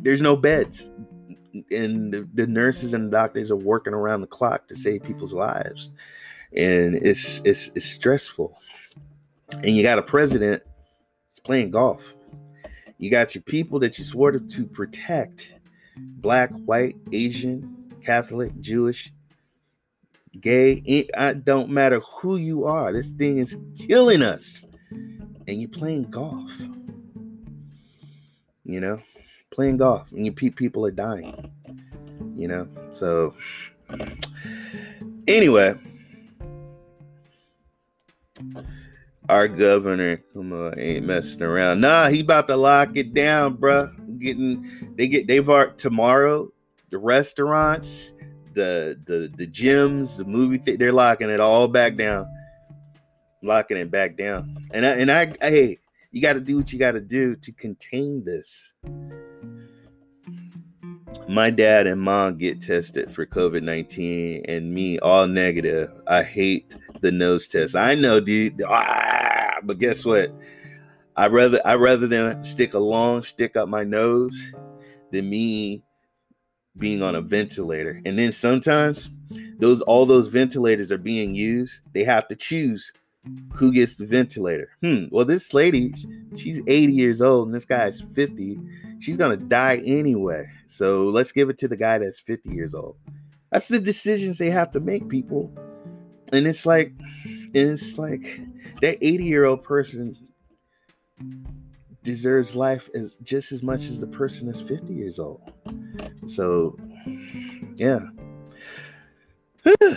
there's no beds. And the, the nurses and the doctors are working around the clock to save people's lives. And it's it's it's stressful and you got a president that's playing golf. You got your people that you swore to protect black, white, Asian, Catholic, Jewish, gay. Eh, it don't matter who you are. This thing is killing us. And you're playing golf. You know, playing golf, and you people are dying. You know, so anyway our governor, come on, ain't messing around. Nah, he about to lock it down, bruh. Getting they get they've art tomorrow. The restaurants, the the the gyms, the movie th- they're locking it all back down, locking it back down. And I, and I, I hey, you got to do what you got to do to contain this. My dad and mom get tested for COVID 19 and me all negative. I hate the nose test. I know, dude. Ah, but guess what? I rather I rather than stick a long stick up my nose than me being on a ventilator. And then sometimes those all those ventilators are being used. They have to choose who gets the ventilator. Hmm. Well, this lady, she's 80 years old, and this guy's 50. She's gonna die anyway. So let's give it to the guy that's 50 years old. That's the decisions they have to make, people and it's like it's like that 80 year old person deserves life as just as much as the person that's 50 years old. So yeah.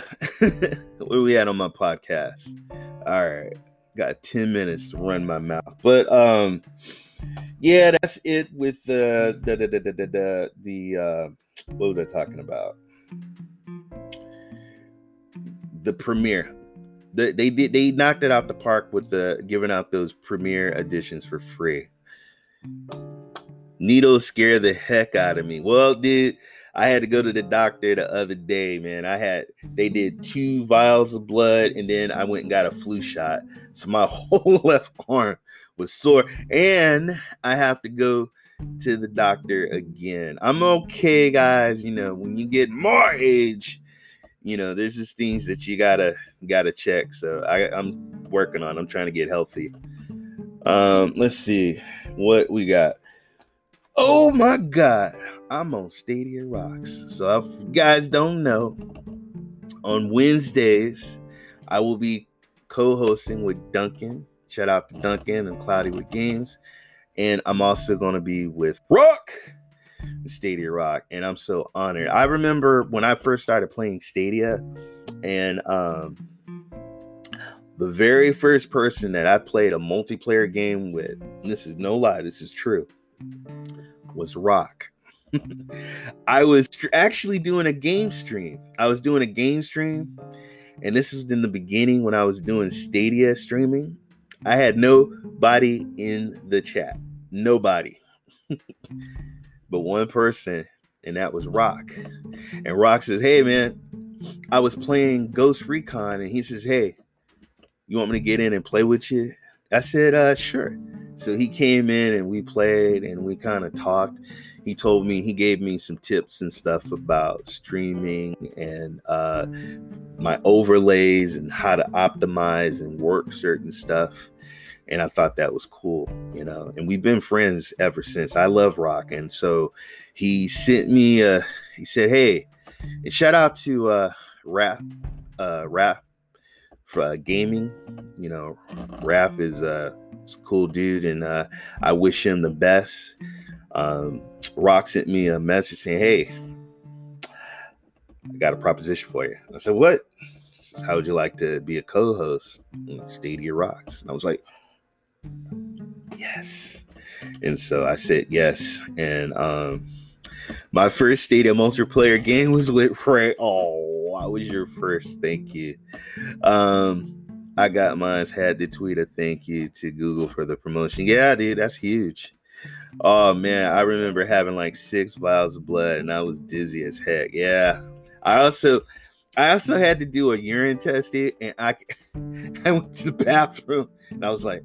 Where we at on my podcast? All right. Got 10 minutes to run my mouth. But um yeah that's it with the the the the, the, the, the uh what was i talking about the premiere. The, they did they knocked it out the park with the giving out those premiere editions for free. Needles scare the heck out of me. Well, dude, I had to go to the doctor the other day, man. I had they did two vials of blood and then I went and got a flu shot. So my whole left arm was sore and I have to go to the doctor again. I'm okay, guys. You know, when you get more age, you know, there's just things that you gotta gotta check. So I, I'm working on. I'm trying to get healthy. Um, let's see what we got. Oh my god, I'm on Stadia Rocks. So if you guys don't know, on Wednesdays, I will be co-hosting with Duncan. Shout out to Duncan and Cloudy with Games. And I'm also going to be with Rock, Stadia Rock. And I'm so honored. I remember when I first started playing Stadia, and um, the very first person that I played a multiplayer game with, this is no lie, this is true, was Rock. I was actually doing a game stream. I was doing a game stream, and this is in the beginning when I was doing Stadia streaming. I had nobody in the chat. Nobody. but one person, and that was Rock. And Rock says, Hey, man, I was playing Ghost Recon, and he says, Hey, you want me to get in and play with you? I said, uh, sure. So he came in and we played and we kind of talked. He told me, he gave me some tips and stuff about streaming and uh, my overlays and how to optimize and work certain stuff and I thought that was cool, you know. And we've been friends ever since. I love rock, and so he sent me. a. he said, "Hey, and shout out to uh, Rap, uh, Rap for uh, gaming. You know, Rap is uh, a cool dude, and uh, I wish him the best." Um, Rock sent me a message saying, "Hey, I got a proposition for you." I said, "What?" How would you like to be a co-host on Stadia Rocks? And I was like, yes. And so I said yes. And um my first Stadia multiplayer game was with Frank. Oh, I was your first. Thank you. Um I got mine. Had to tweet a thank you to Google for the promotion. Yeah, dude, that's huge. Oh man, I remember having like six vials of blood and I was dizzy as heck. Yeah. I also I also had to do a urine test and I I went to the bathroom and I was like,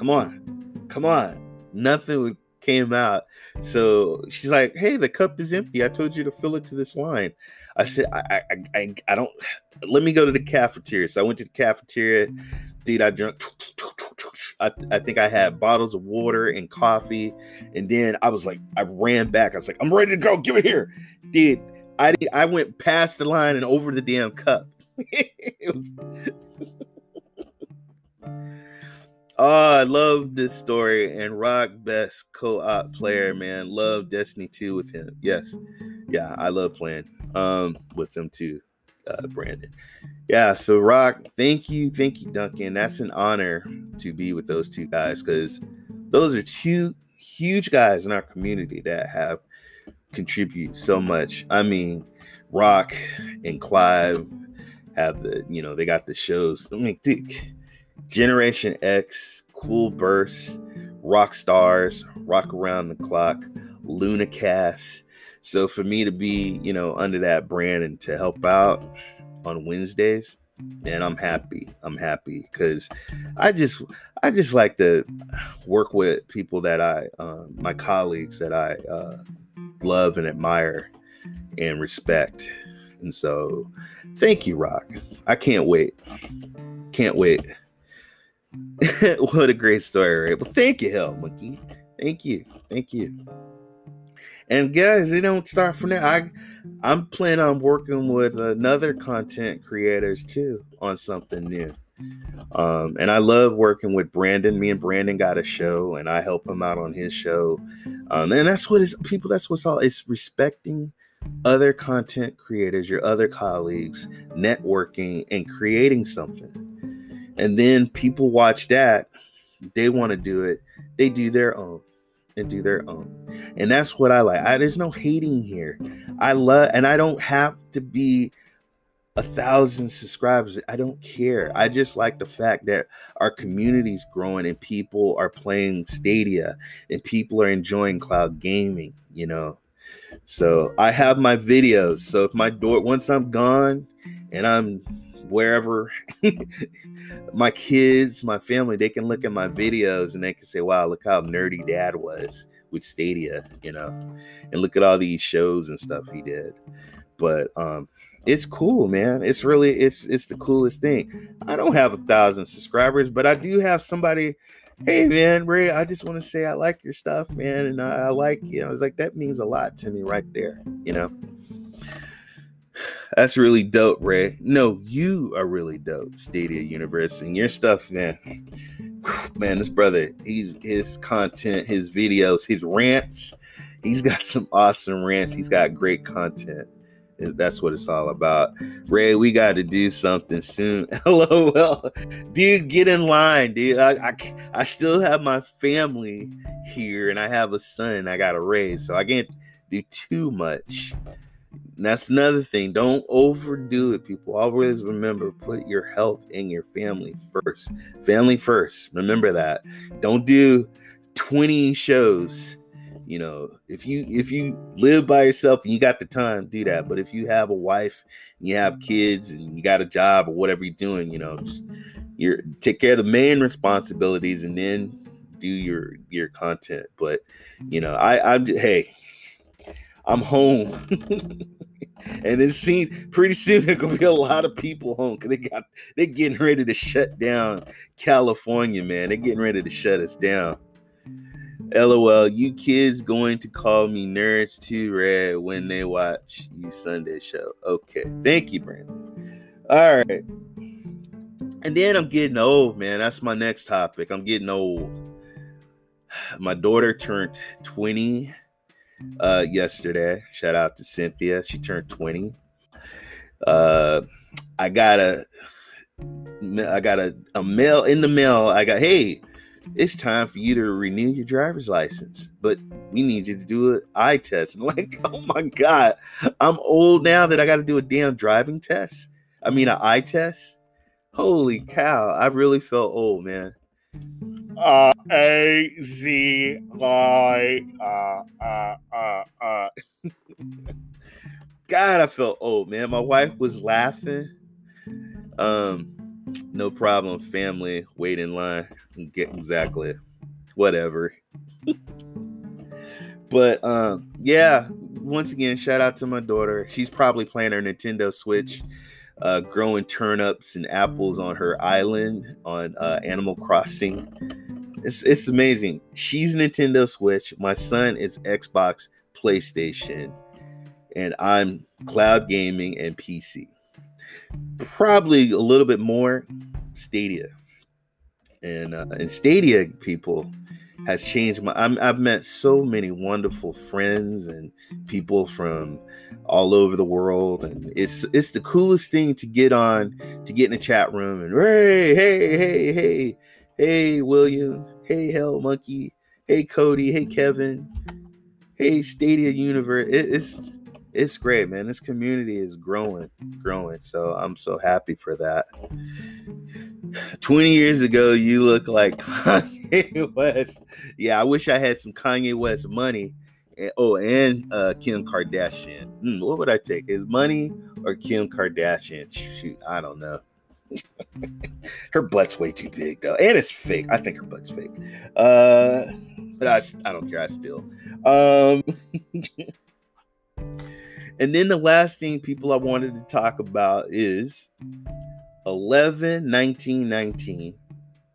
come on, come on. Nothing came out. So she's like, hey, the cup is empty. I told you to fill it to this wine. I said, I, I, I, I don't, let me go to the cafeteria. So I went to the cafeteria. Dude, I drank, I, I think I had bottles of water and coffee. And then I was like, I ran back. I was like, I'm ready to go. Give it here. Dude, I, I went past the line and over the damn cup. Oh, I love this story and Rock best co-op player, man. Love Destiny 2 with him. Yes. Yeah, I love playing um with them too, uh Brandon. Yeah, so Rock, thank you, thank you, Duncan. That's an honor to be with those two guys because those are two huge guys in our community that have contributed so much. I mean, Rock and Clive have the, you know, they got the shows. I mean, dude Generation X, Cool Burst, Rock Stars, Rock Around the Clock, Lunacast. So for me to be, you know, under that brand and to help out on Wednesdays, man, I'm happy. I'm happy because I just I just like to work with people that I, uh, my colleagues that I uh, love and admire and respect. And so, thank you, Rock. I can't wait. Can't wait. what a great story, right? Well, thank you, Hell Monkey. Thank you. Thank you. And guys, it don't start from there. I I'm planning on working with another content creators too on something new. Um, and I love working with Brandon. Me and Brandon got a show, and I help him out on his show. Um, and that's what is people. That's what's all. It's respecting other content creators, your other colleagues, networking, and creating something and then people watch that they want to do it they do their own and do their own and that's what i like I, there's no hating here i love and i don't have to be a thousand subscribers. I don't care. I just like the fact that our community's growing and people are playing Stadia and people are enjoying cloud gaming, you know. So I have my videos. So if my door once I'm gone and I'm wherever my kids, my family, they can look at my videos and they can say, wow, look how nerdy dad was with Stadia, you know, and look at all these shows and stuff he did. But um it's cool, man. It's really it's it's the coolest thing. I don't have a thousand subscribers, but I do have somebody. Hey, man, Ray, I just want to say I like your stuff, man, and I, I like you. know, I was like, that means a lot to me right there. You know, that's really dope, Ray. No, you are really dope, Stadia Universe, and your stuff, man. Man, this brother, he's his content, his videos, his rants. He's got some awesome rants. He's got great content. That's what it's all about. Ray, we got to do something soon. LOL. Dude, get in line, dude. I, I, I still have my family here and I have a son I got to raise, so I can't do too much. And that's another thing. Don't overdo it, people. Always remember put your health and your family first. Family first. Remember that. Don't do 20 shows you know if you if you live by yourself and you got the time do that but if you have a wife and you have kids and you got a job or whatever you're doing you know just you're take care of the main responsibilities and then do your your content but you know i i'm hey i'm home and it seems pretty soon there's gonna be a lot of people home because they got they're getting ready to shut down california man they're getting ready to shut us down LOL, you kids going to call me nerds too, Red, when they watch you Sunday show. Okay. Thank you, Brandon. All right. And then I'm getting old, man. That's my next topic. I'm getting old. My daughter turned 20 uh yesterday. Shout out to Cynthia. She turned 20. Uh I got a I got a, a mail in the mail. I got, hey, it's time for you to renew your driver's license, but we need you to do an eye test. And like, oh my God, I'm old now that I got to do a damn driving test. I mean, an eye test. Holy cow, I really felt old, man. Uh, A Z Y. Uh, uh, uh, uh. God, I felt old, man. My wife was laughing. Um, no problem, family. Wait in line. Get exactly whatever. but um, yeah, once again, shout out to my daughter. She's probably playing her Nintendo Switch, uh, growing turnips and apples on her island on uh, Animal Crossing. It's it's amazing. She's Nintendo Switch. My son is Xbox, PlayStation, and I'm cloud gaming and PC probably a little bit more Stadia. And uh, and Stadia people has changed my i have met so many wonderful friends and people from all over the world and it's it's the coolest thing to get on to get in a chat room and hey hey hey hey hey william hey hell monkey hey cody hey kevin hey stadia universe. It, it's it's great, man. This community is growing, growing. So I'm so happy for that. 20 years ago, you look like Kanye West. Yeah, I wish I had some Kanye West money. And, oh, and uh, Kim Kardashian. Hmm, what would I take? His money or Kim Kardashian? Shoot, I don't know. her butt's way too big though, and it's fake. I think her butt's fake. Uh, but I, I don't care. I still. Um, And then the last thing people I wanted to talk about is 11 19 19,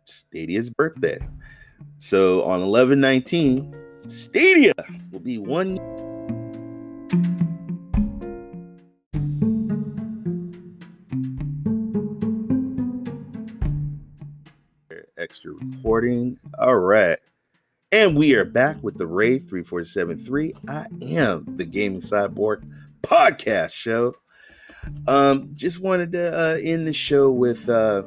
Stadia's birthday. So on 11 19, Stadia will be one. Extra recording. All right. And we are back with the Ray 3473. I am the gaming cyborg podcast show. Um, just wanted to uh, end the show with uh,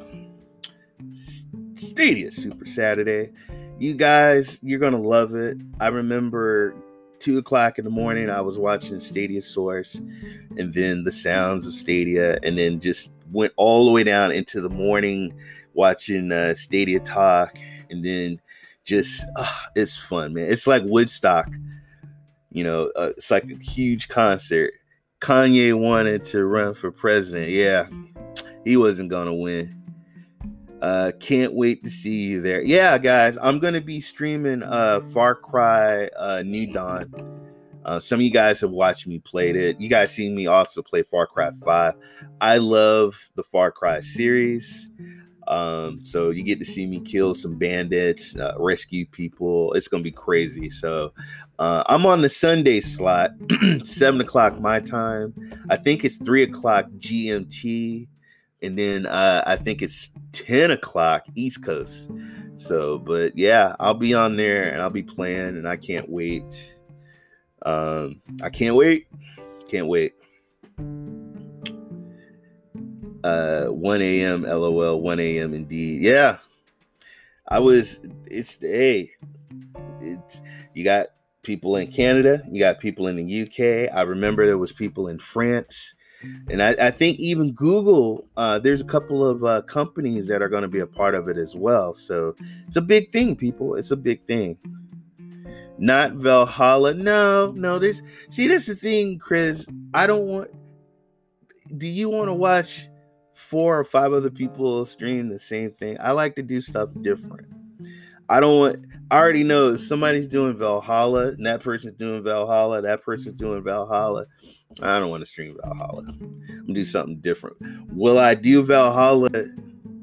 Stadia Super Saturday. You guys, you're gonna love it. I remember two o'clock in the morning, I was watching Stadia Source and then the sounds of Stadia, and then just went all the way down into the morning watching uh, Stadia Talk, and then just uh, it's fun, man. It's like Woodstock, you know, uh, it's like a huge concert. Kanye wanted to run for president. Yeah, he wasn't gonna win. Uh, can't wait to see you there. Yeah, guys, I'm gonna be streaming uh Far Cry uh New Dawn. Uh, some of you guys have watched me played it. You guys seen me also play Far Cry 5. I love the Far Cry series. Um, so you get to see me kill some bandits, uh, rescue people. It's gonna be crazy. So uh, I'm on the Sunday slot, seven o'clock my time. I think it's three o'clock GMT, and then uh, I think it's ten o'clock East Coast. So, but yeah, I'll be on there and I'll be playing, and I can't wait. Um, I can't wait. Can't wait uh 1 a.m lol 1 a.m indeed. Yeah. I was it's hey it's you got people in canada you got people in the uk i remember there was people in france. And i, I think even google uh, there's a couple of uh, companies that are going to be a part of it as well. So it's a big thing people. It's a big thing. Not valhalla. No no there's see that's the thing chris. I don't want do you want to watch four or five other people stream the same thing. I like to do stuff different. I don't want, I already know if somebody's doing Valhalla and that person's doing Valhalla, that person's doing Valhalla. I don't want to stream Valhalla. I'm gonna do something different. Will I do Valhalla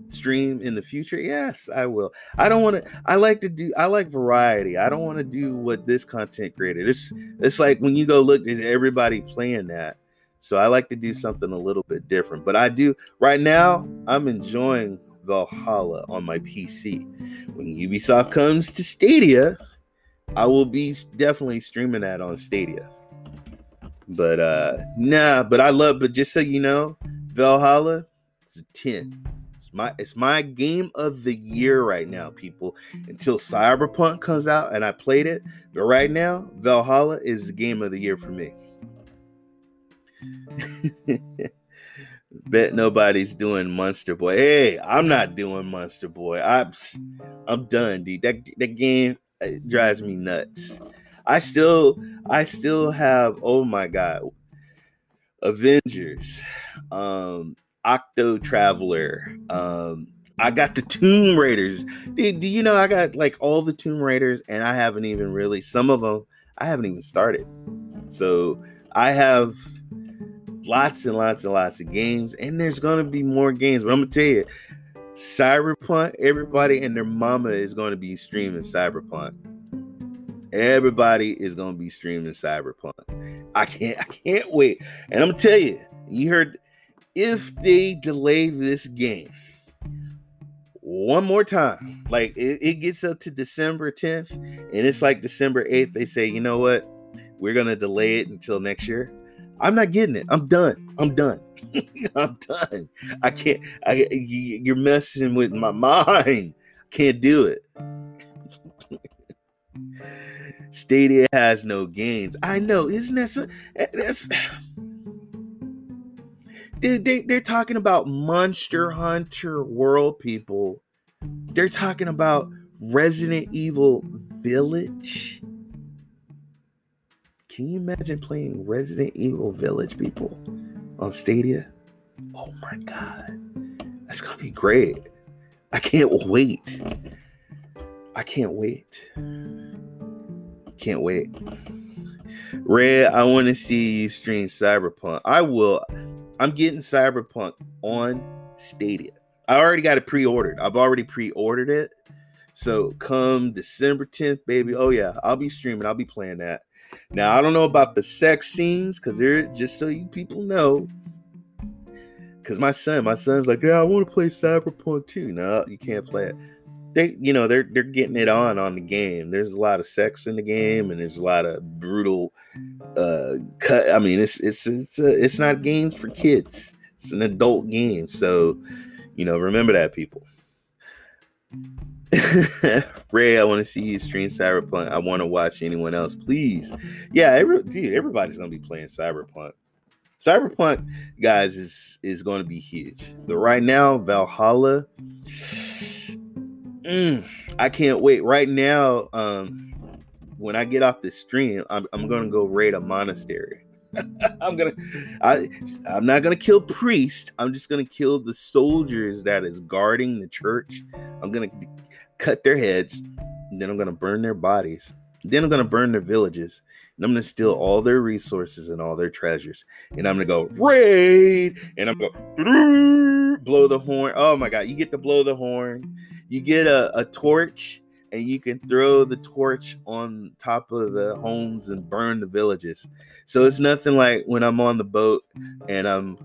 stream in the future? Yes, I will. I don't want to, I like to do, I like variety. I don't want to do what this content creator. It's, it's like when you go look, there's everybody playing that. So I like to do something a little bit different. But I do right now, I'm enjoying Valhalla on my PC. When Ubisoft comes to Stadia, I will be definitely streaming that on Stadia. But uh nah, but I love but just so you know, Valhalla it's a 10. It's my it's my game of the year right now, people. Until Cyberpunk comes out and I played it. But right now, Valhalla is the game of the year for me. Bet nobody's doing Monster Boy. Hey, I'm not doing Monster Boy. I'm I'm done, dude. That that game drives me nuts. I still I still have oh my god. Avengers, um, Octo Traveler, um, I got the Tomb Raiders. Dude, do you know I got like all the Tomb Raiders and I haven't even really some of them I haven't even started. So I have lots and lots and lots of games, and there's gonna be more games. But I'm gonna tell you, Cyberpunk, everybody and their mama is gonna be streaming Cyberpunk. Everybody is gonna be streaming Cyberpunk. I can't, I can't wait. And I'm gonna tell you, you heard if they delay this game one more time, like it, it gets up to December 10th, and it's like December 8th, they say, you know what? We're gonna delay it until next year. I'm not getting it. I'm done. I'm done. I'm done. I can't. I, you're messing with my mind. Can't do it. Stadia has no games. I know, isn't that so, eh, that's dude? They, they're talking about Monster Hunter World, people. They're talking about Resident Evil Village. Can you imagine playing Resident Evil Village people on Stadia? Oh my god. That's gonna be great. I can't wait. I can't wait. Can't wait. Red, I want to see you stream Cyberpunk. I will. I'm getting Cyberpunk on Stadia. I already got it pre-ordered. I've already pre-ordered it. So come December 10th, baby. Oh yeah, I'll be streaming. I'll be playing that. Now I don't know about the sex scenes because they're just so you people know. Because my son, my son's like, yeah, I want to play Cyberpunk too. No, you can't play it. They, you know, they're they're getting it on on the game. There's a lot of sex in the game, and there's a lot of brutal uh cut. I mean, it's it's it's a, it's not games for kids. It's an adult game. So, you know, remember that, people. Ray, I want to see you stream Cyberpunk. I want to watch anyone else, please. Yeah, every, dude, everybody's gonna be playing Cyberpunk. Cyberpunk, guys, is is going to be huge. But right now, Valhalla, mm, I can't wait. Right now, um, when I get off the stream, I'm, I'm gonna go raid a monastery. I'm gonna I I'm not gonna kill priest. I'm just gonna kill the soldiers that is guarding the church. I'm gonna cut their heads, then I'm gonna burn their bodies. Then I'm gonna burn their villages. And I'm gonna steal all their resources and all their treasures. And I'm gonna go raid. And I'm gonna blow the horn. Oh my god, you get to blow the horn. You get a, a torch and you can throw the torch on top of the homes and burn the villages. So it's nothing like when I'm on the boat and I'm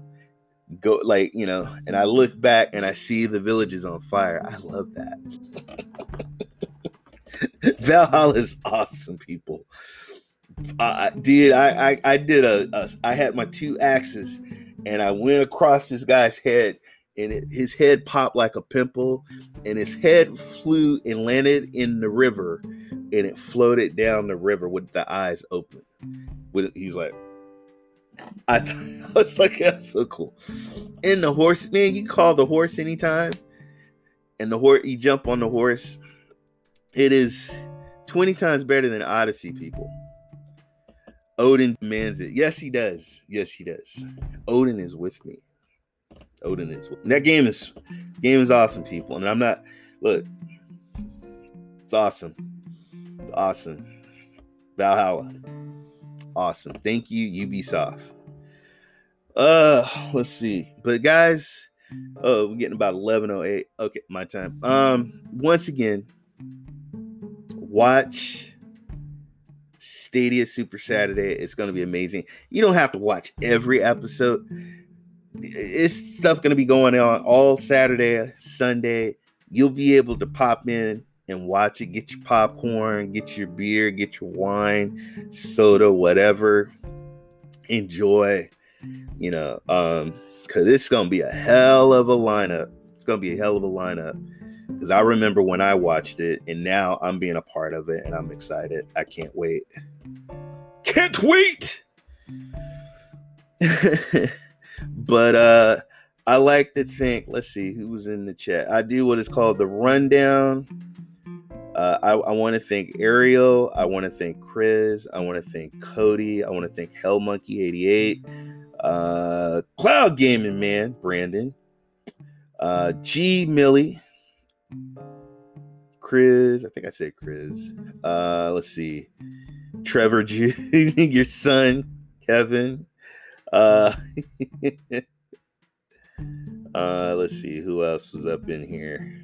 go like you know, and I look back and I see the villages on fire. I love that. Valhalla is awesome, people. Uh, dude, I, I I did a, a I had my two axes and I went across this guy's head and it, his head popped like a pimple and his head flew and landed in the river and it floated down the river with the eyes open. With he's like I, I was like that's so cool. And the horse man you call the horse anytime and the horse you jump on the horse. It is 20 times better than odyssey people. Odin demands it. Yes he does. Yes he does. Odin is with me Odin is. that game is game is awesome, people. And I'm not look. It's awesome. It's awesome. Valhalla. Awesome. Thank you, Ubisoft. Uh, let's see. But guys, oh, we're getting about 11:08. Okay, my time. Um, once again, watch Stadia Super Saturday. It's going to be amazing. You don't have to watch every episode it's stuff going to be going on all Saturday, Sunday. You'll be able to pop in and watch it. Get your popcorn, get your beer, get your wine, soda, whatever. Enjoy, you know, um, because it's going to be a hell of a lineup. It's going to be a hell of a lineup. Because I remember when I watched it, and now I'm being a part of it, and I'm excited. I can't wait. Can't wait! But uh I like to think, let's see who was in the chat. I do what is called the rundown. Uh, I, I want to thank Ariel. I want to thank Chris. I want to thank Cody. I want to thank Hell Monkey 88. Uh, Cloud Gaming Man, Brandon. Uh, G Millie. Chris. I think I said Chris. Uh, let's see. Trevor, G- your son, Kevin. Uh, uh, let's see who else was up in here.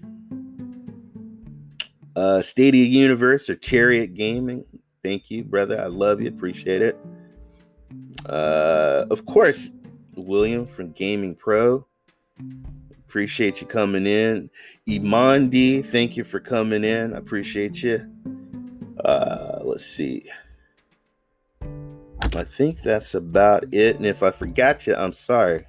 Uh, Stadia Universe or Chariot Gaming. Thank you, brother. I love you. Appreciate it. Uh, of course, William from Gaming Pro. Appreciate you coming in. Imandi, thank you for coming in. I appreciate you. Uh, let's see. I think that's about it. And if I forgot you, I'm sorry.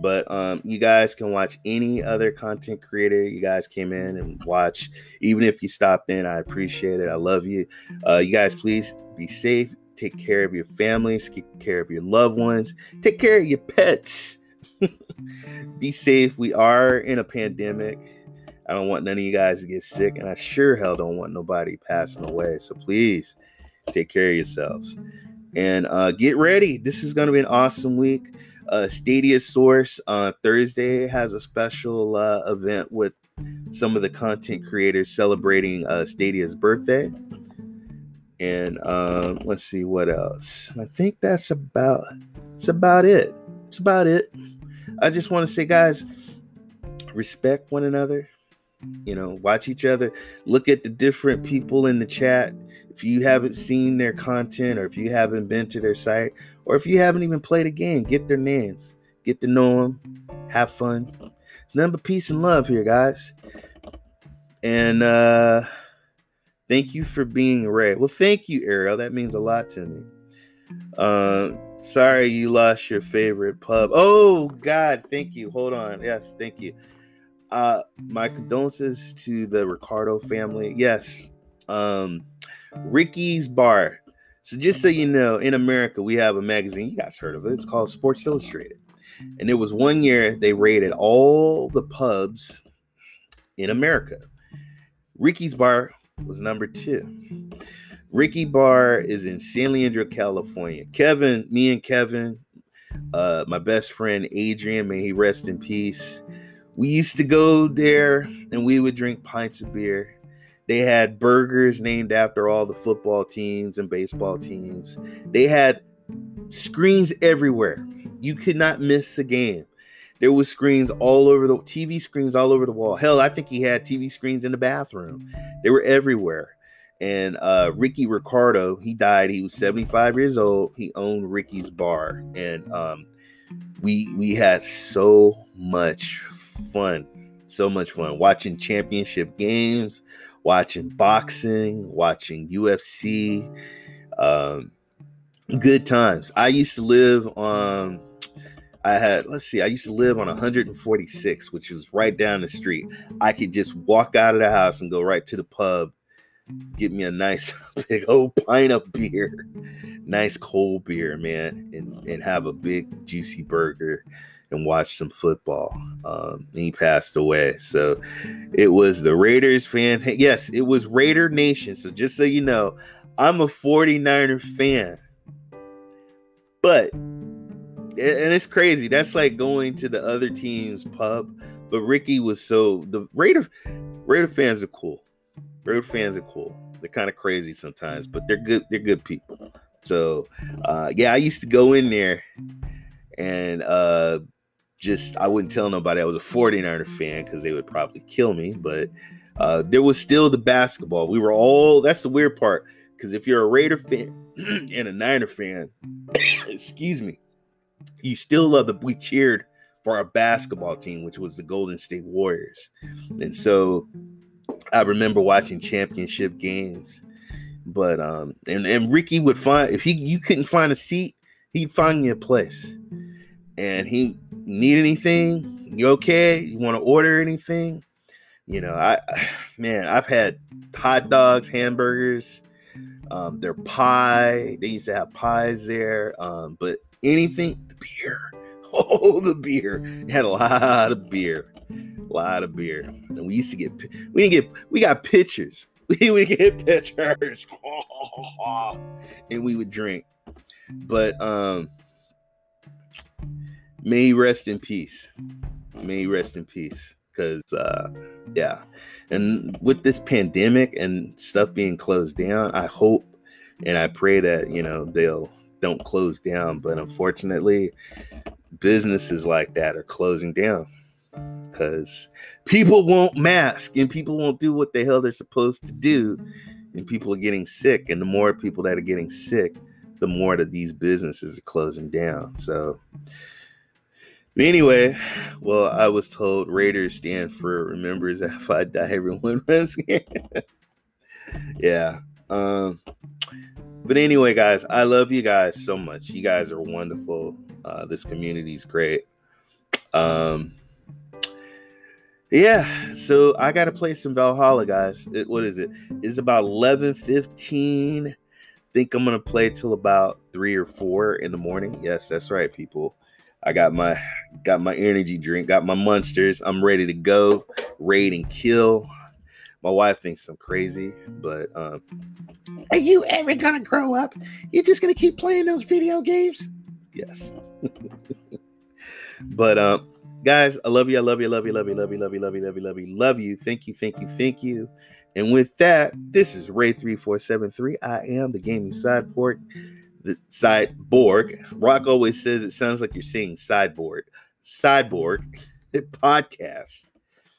But um, you guys can watch any other content creator. You guys came in and watch. Even if you stopped in, I appreciate it. I love you. Uh, you guys, please be safe. Take care of your families. Take care of your loved ones. Take care of your pets. be safe. We are in a pandemic. I don't want none of you guys to get sick, and I sure hell don't want nobody passing away. So please take care of yourselves and uh, get ready. This is going to be an awesome week. Uh, Stadia Source on Thursday has a special uh, event with some of the content creators celebrating uh, Stadia's birthday. And um, let's see what else. I think that's about it's about it. It's about it. I just want to say, guys, respect one another. You know, watch each other. Look at the different people in the chat if you haven't seen their content or if you haven't been to their site or if you haven't even played a game, get their names, get to know them, have fun. It's nothing but peace and love here, guys. And uh thank you for being Ray. Well, thank you, Ariel. That means a lot to me. Uh, sorry you lost your favorite pub. Oh God, thank you. Hold on. Yes, thank you. uh, my condolences to the Ricardo family. Yes, um, Ricky's Bar. So just so you know, in America we have a magazine. You guys heard of it? It's called Sports Illustrated. And it was one year they rated all the pubs in America. Ricky's Bar was number two. Ricky Bar is in San Leandro, California. Kevin, me and Kevin, uh, my best friend Adrian, may he rest in peace. We used to go there and we would drink pints of beer. They had burgers named after all the football teams and baseball teams. They had screens everywhere. You could not miss a game. There was screens all over the TV screens all over the wall. Hell, I think he had TV screens in the bathroom. They were everywhere. And uh, Ricky Ricardo, he died. He was 75 years old. He owned Ricky's Bar, and um, we we had so much fun, so much fun watching championship games, watching boxing, watching UFC. Um, good times. I used to live on. I had let's see. I used to live on 146, which was right down the street. I could just walk out of the house and go right to the pub get me a nice big old pint of beer, nice cold beer, man, and, and have a big juicy burger and watch some football. Um, he passed away. So it was the Raiders fan. Yes, it was Raider Nation. So just so you know, I'm a 49er fan. But and it's crazy. That's like going to the other team's pub. But Ricky was so the Raider Raider fans are cool. Raider fans are cool. They're kind of crazy sometimes, but they're good. They're good people. So, uh, yeah, I used to go in there and uh, just I wouldn't tell nobody I was a 49er fan because they would probably kill me. But uh, there was still the basketball. We were all. That's the weird part because if you're a Raider fan and a Niner fan, excuse me, you still love the. We cheered for our basketball team, which was the Golden State Warriors, and so I remember watching championship games, but um, and and Ricky would find if he you couldn't find a seat, he'd find you a place, and he need anything, you okay? You want to order anything? You know, I man, I've had hot dogs, hamburgers, um, their pie. They used to have pies there, um, but anything, the beer. Oh, the beer. They had a lot of beer a lot of beer. And we used to get we didn't get we got pitchers. We would get pitchers, and we would drink. But um may he rest in peace. May he rest in peace. Cause uh yeah. And with this pandemic and stuff being closed down, I hope and I pray that, you know, they'll don't close down. But unfortunately, businesses like that are closing down because people won't mask and people won't do what the hell they're supposed to do and people are getting sick and the more people that are getting sick the more that these businesses are closing down so anyway well i was told raiders stand for remembers that if i die everyone runs yeah um but anyway guys i love you guys so much you guys are wonderful uh this community is great um yeah, so I gotta play some Valhalla, guys. It, what is it? It's about eleven fifteen. Think I'm gonna play till about three or four in the morning. Yes, that's right, people. I got my got my energy drink, got my monsters. I'm ready to go, raid and kill. My wife thinks I'm crazy, but um, are you ever gonna grow up? You're just gonna keep playing those video games? Yes. but um, Guys, I love you. I love you. I love you. Love you. Love you. Love you. Love you. Love you. Love you. Love you. Thank you. Thank you. Thank you. And with that, this is Ray3473. I am the gaming Cyborg. The sideboard. Rock always says it sounds like you're saying sideboard. Sideboard podcast.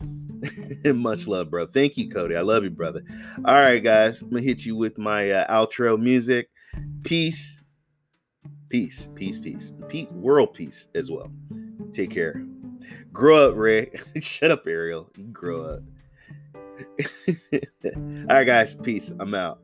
Much love, bro. Thank you, Cody. I love you, brother. All right, guys. I'm gonna hit you with my uh, outro music. Peace, peace, peace, peace, peace, world peace as well. Take care. Grow up, Ray. Shut up, Ariel. You grow up. All right, guys. Peace. I'm out.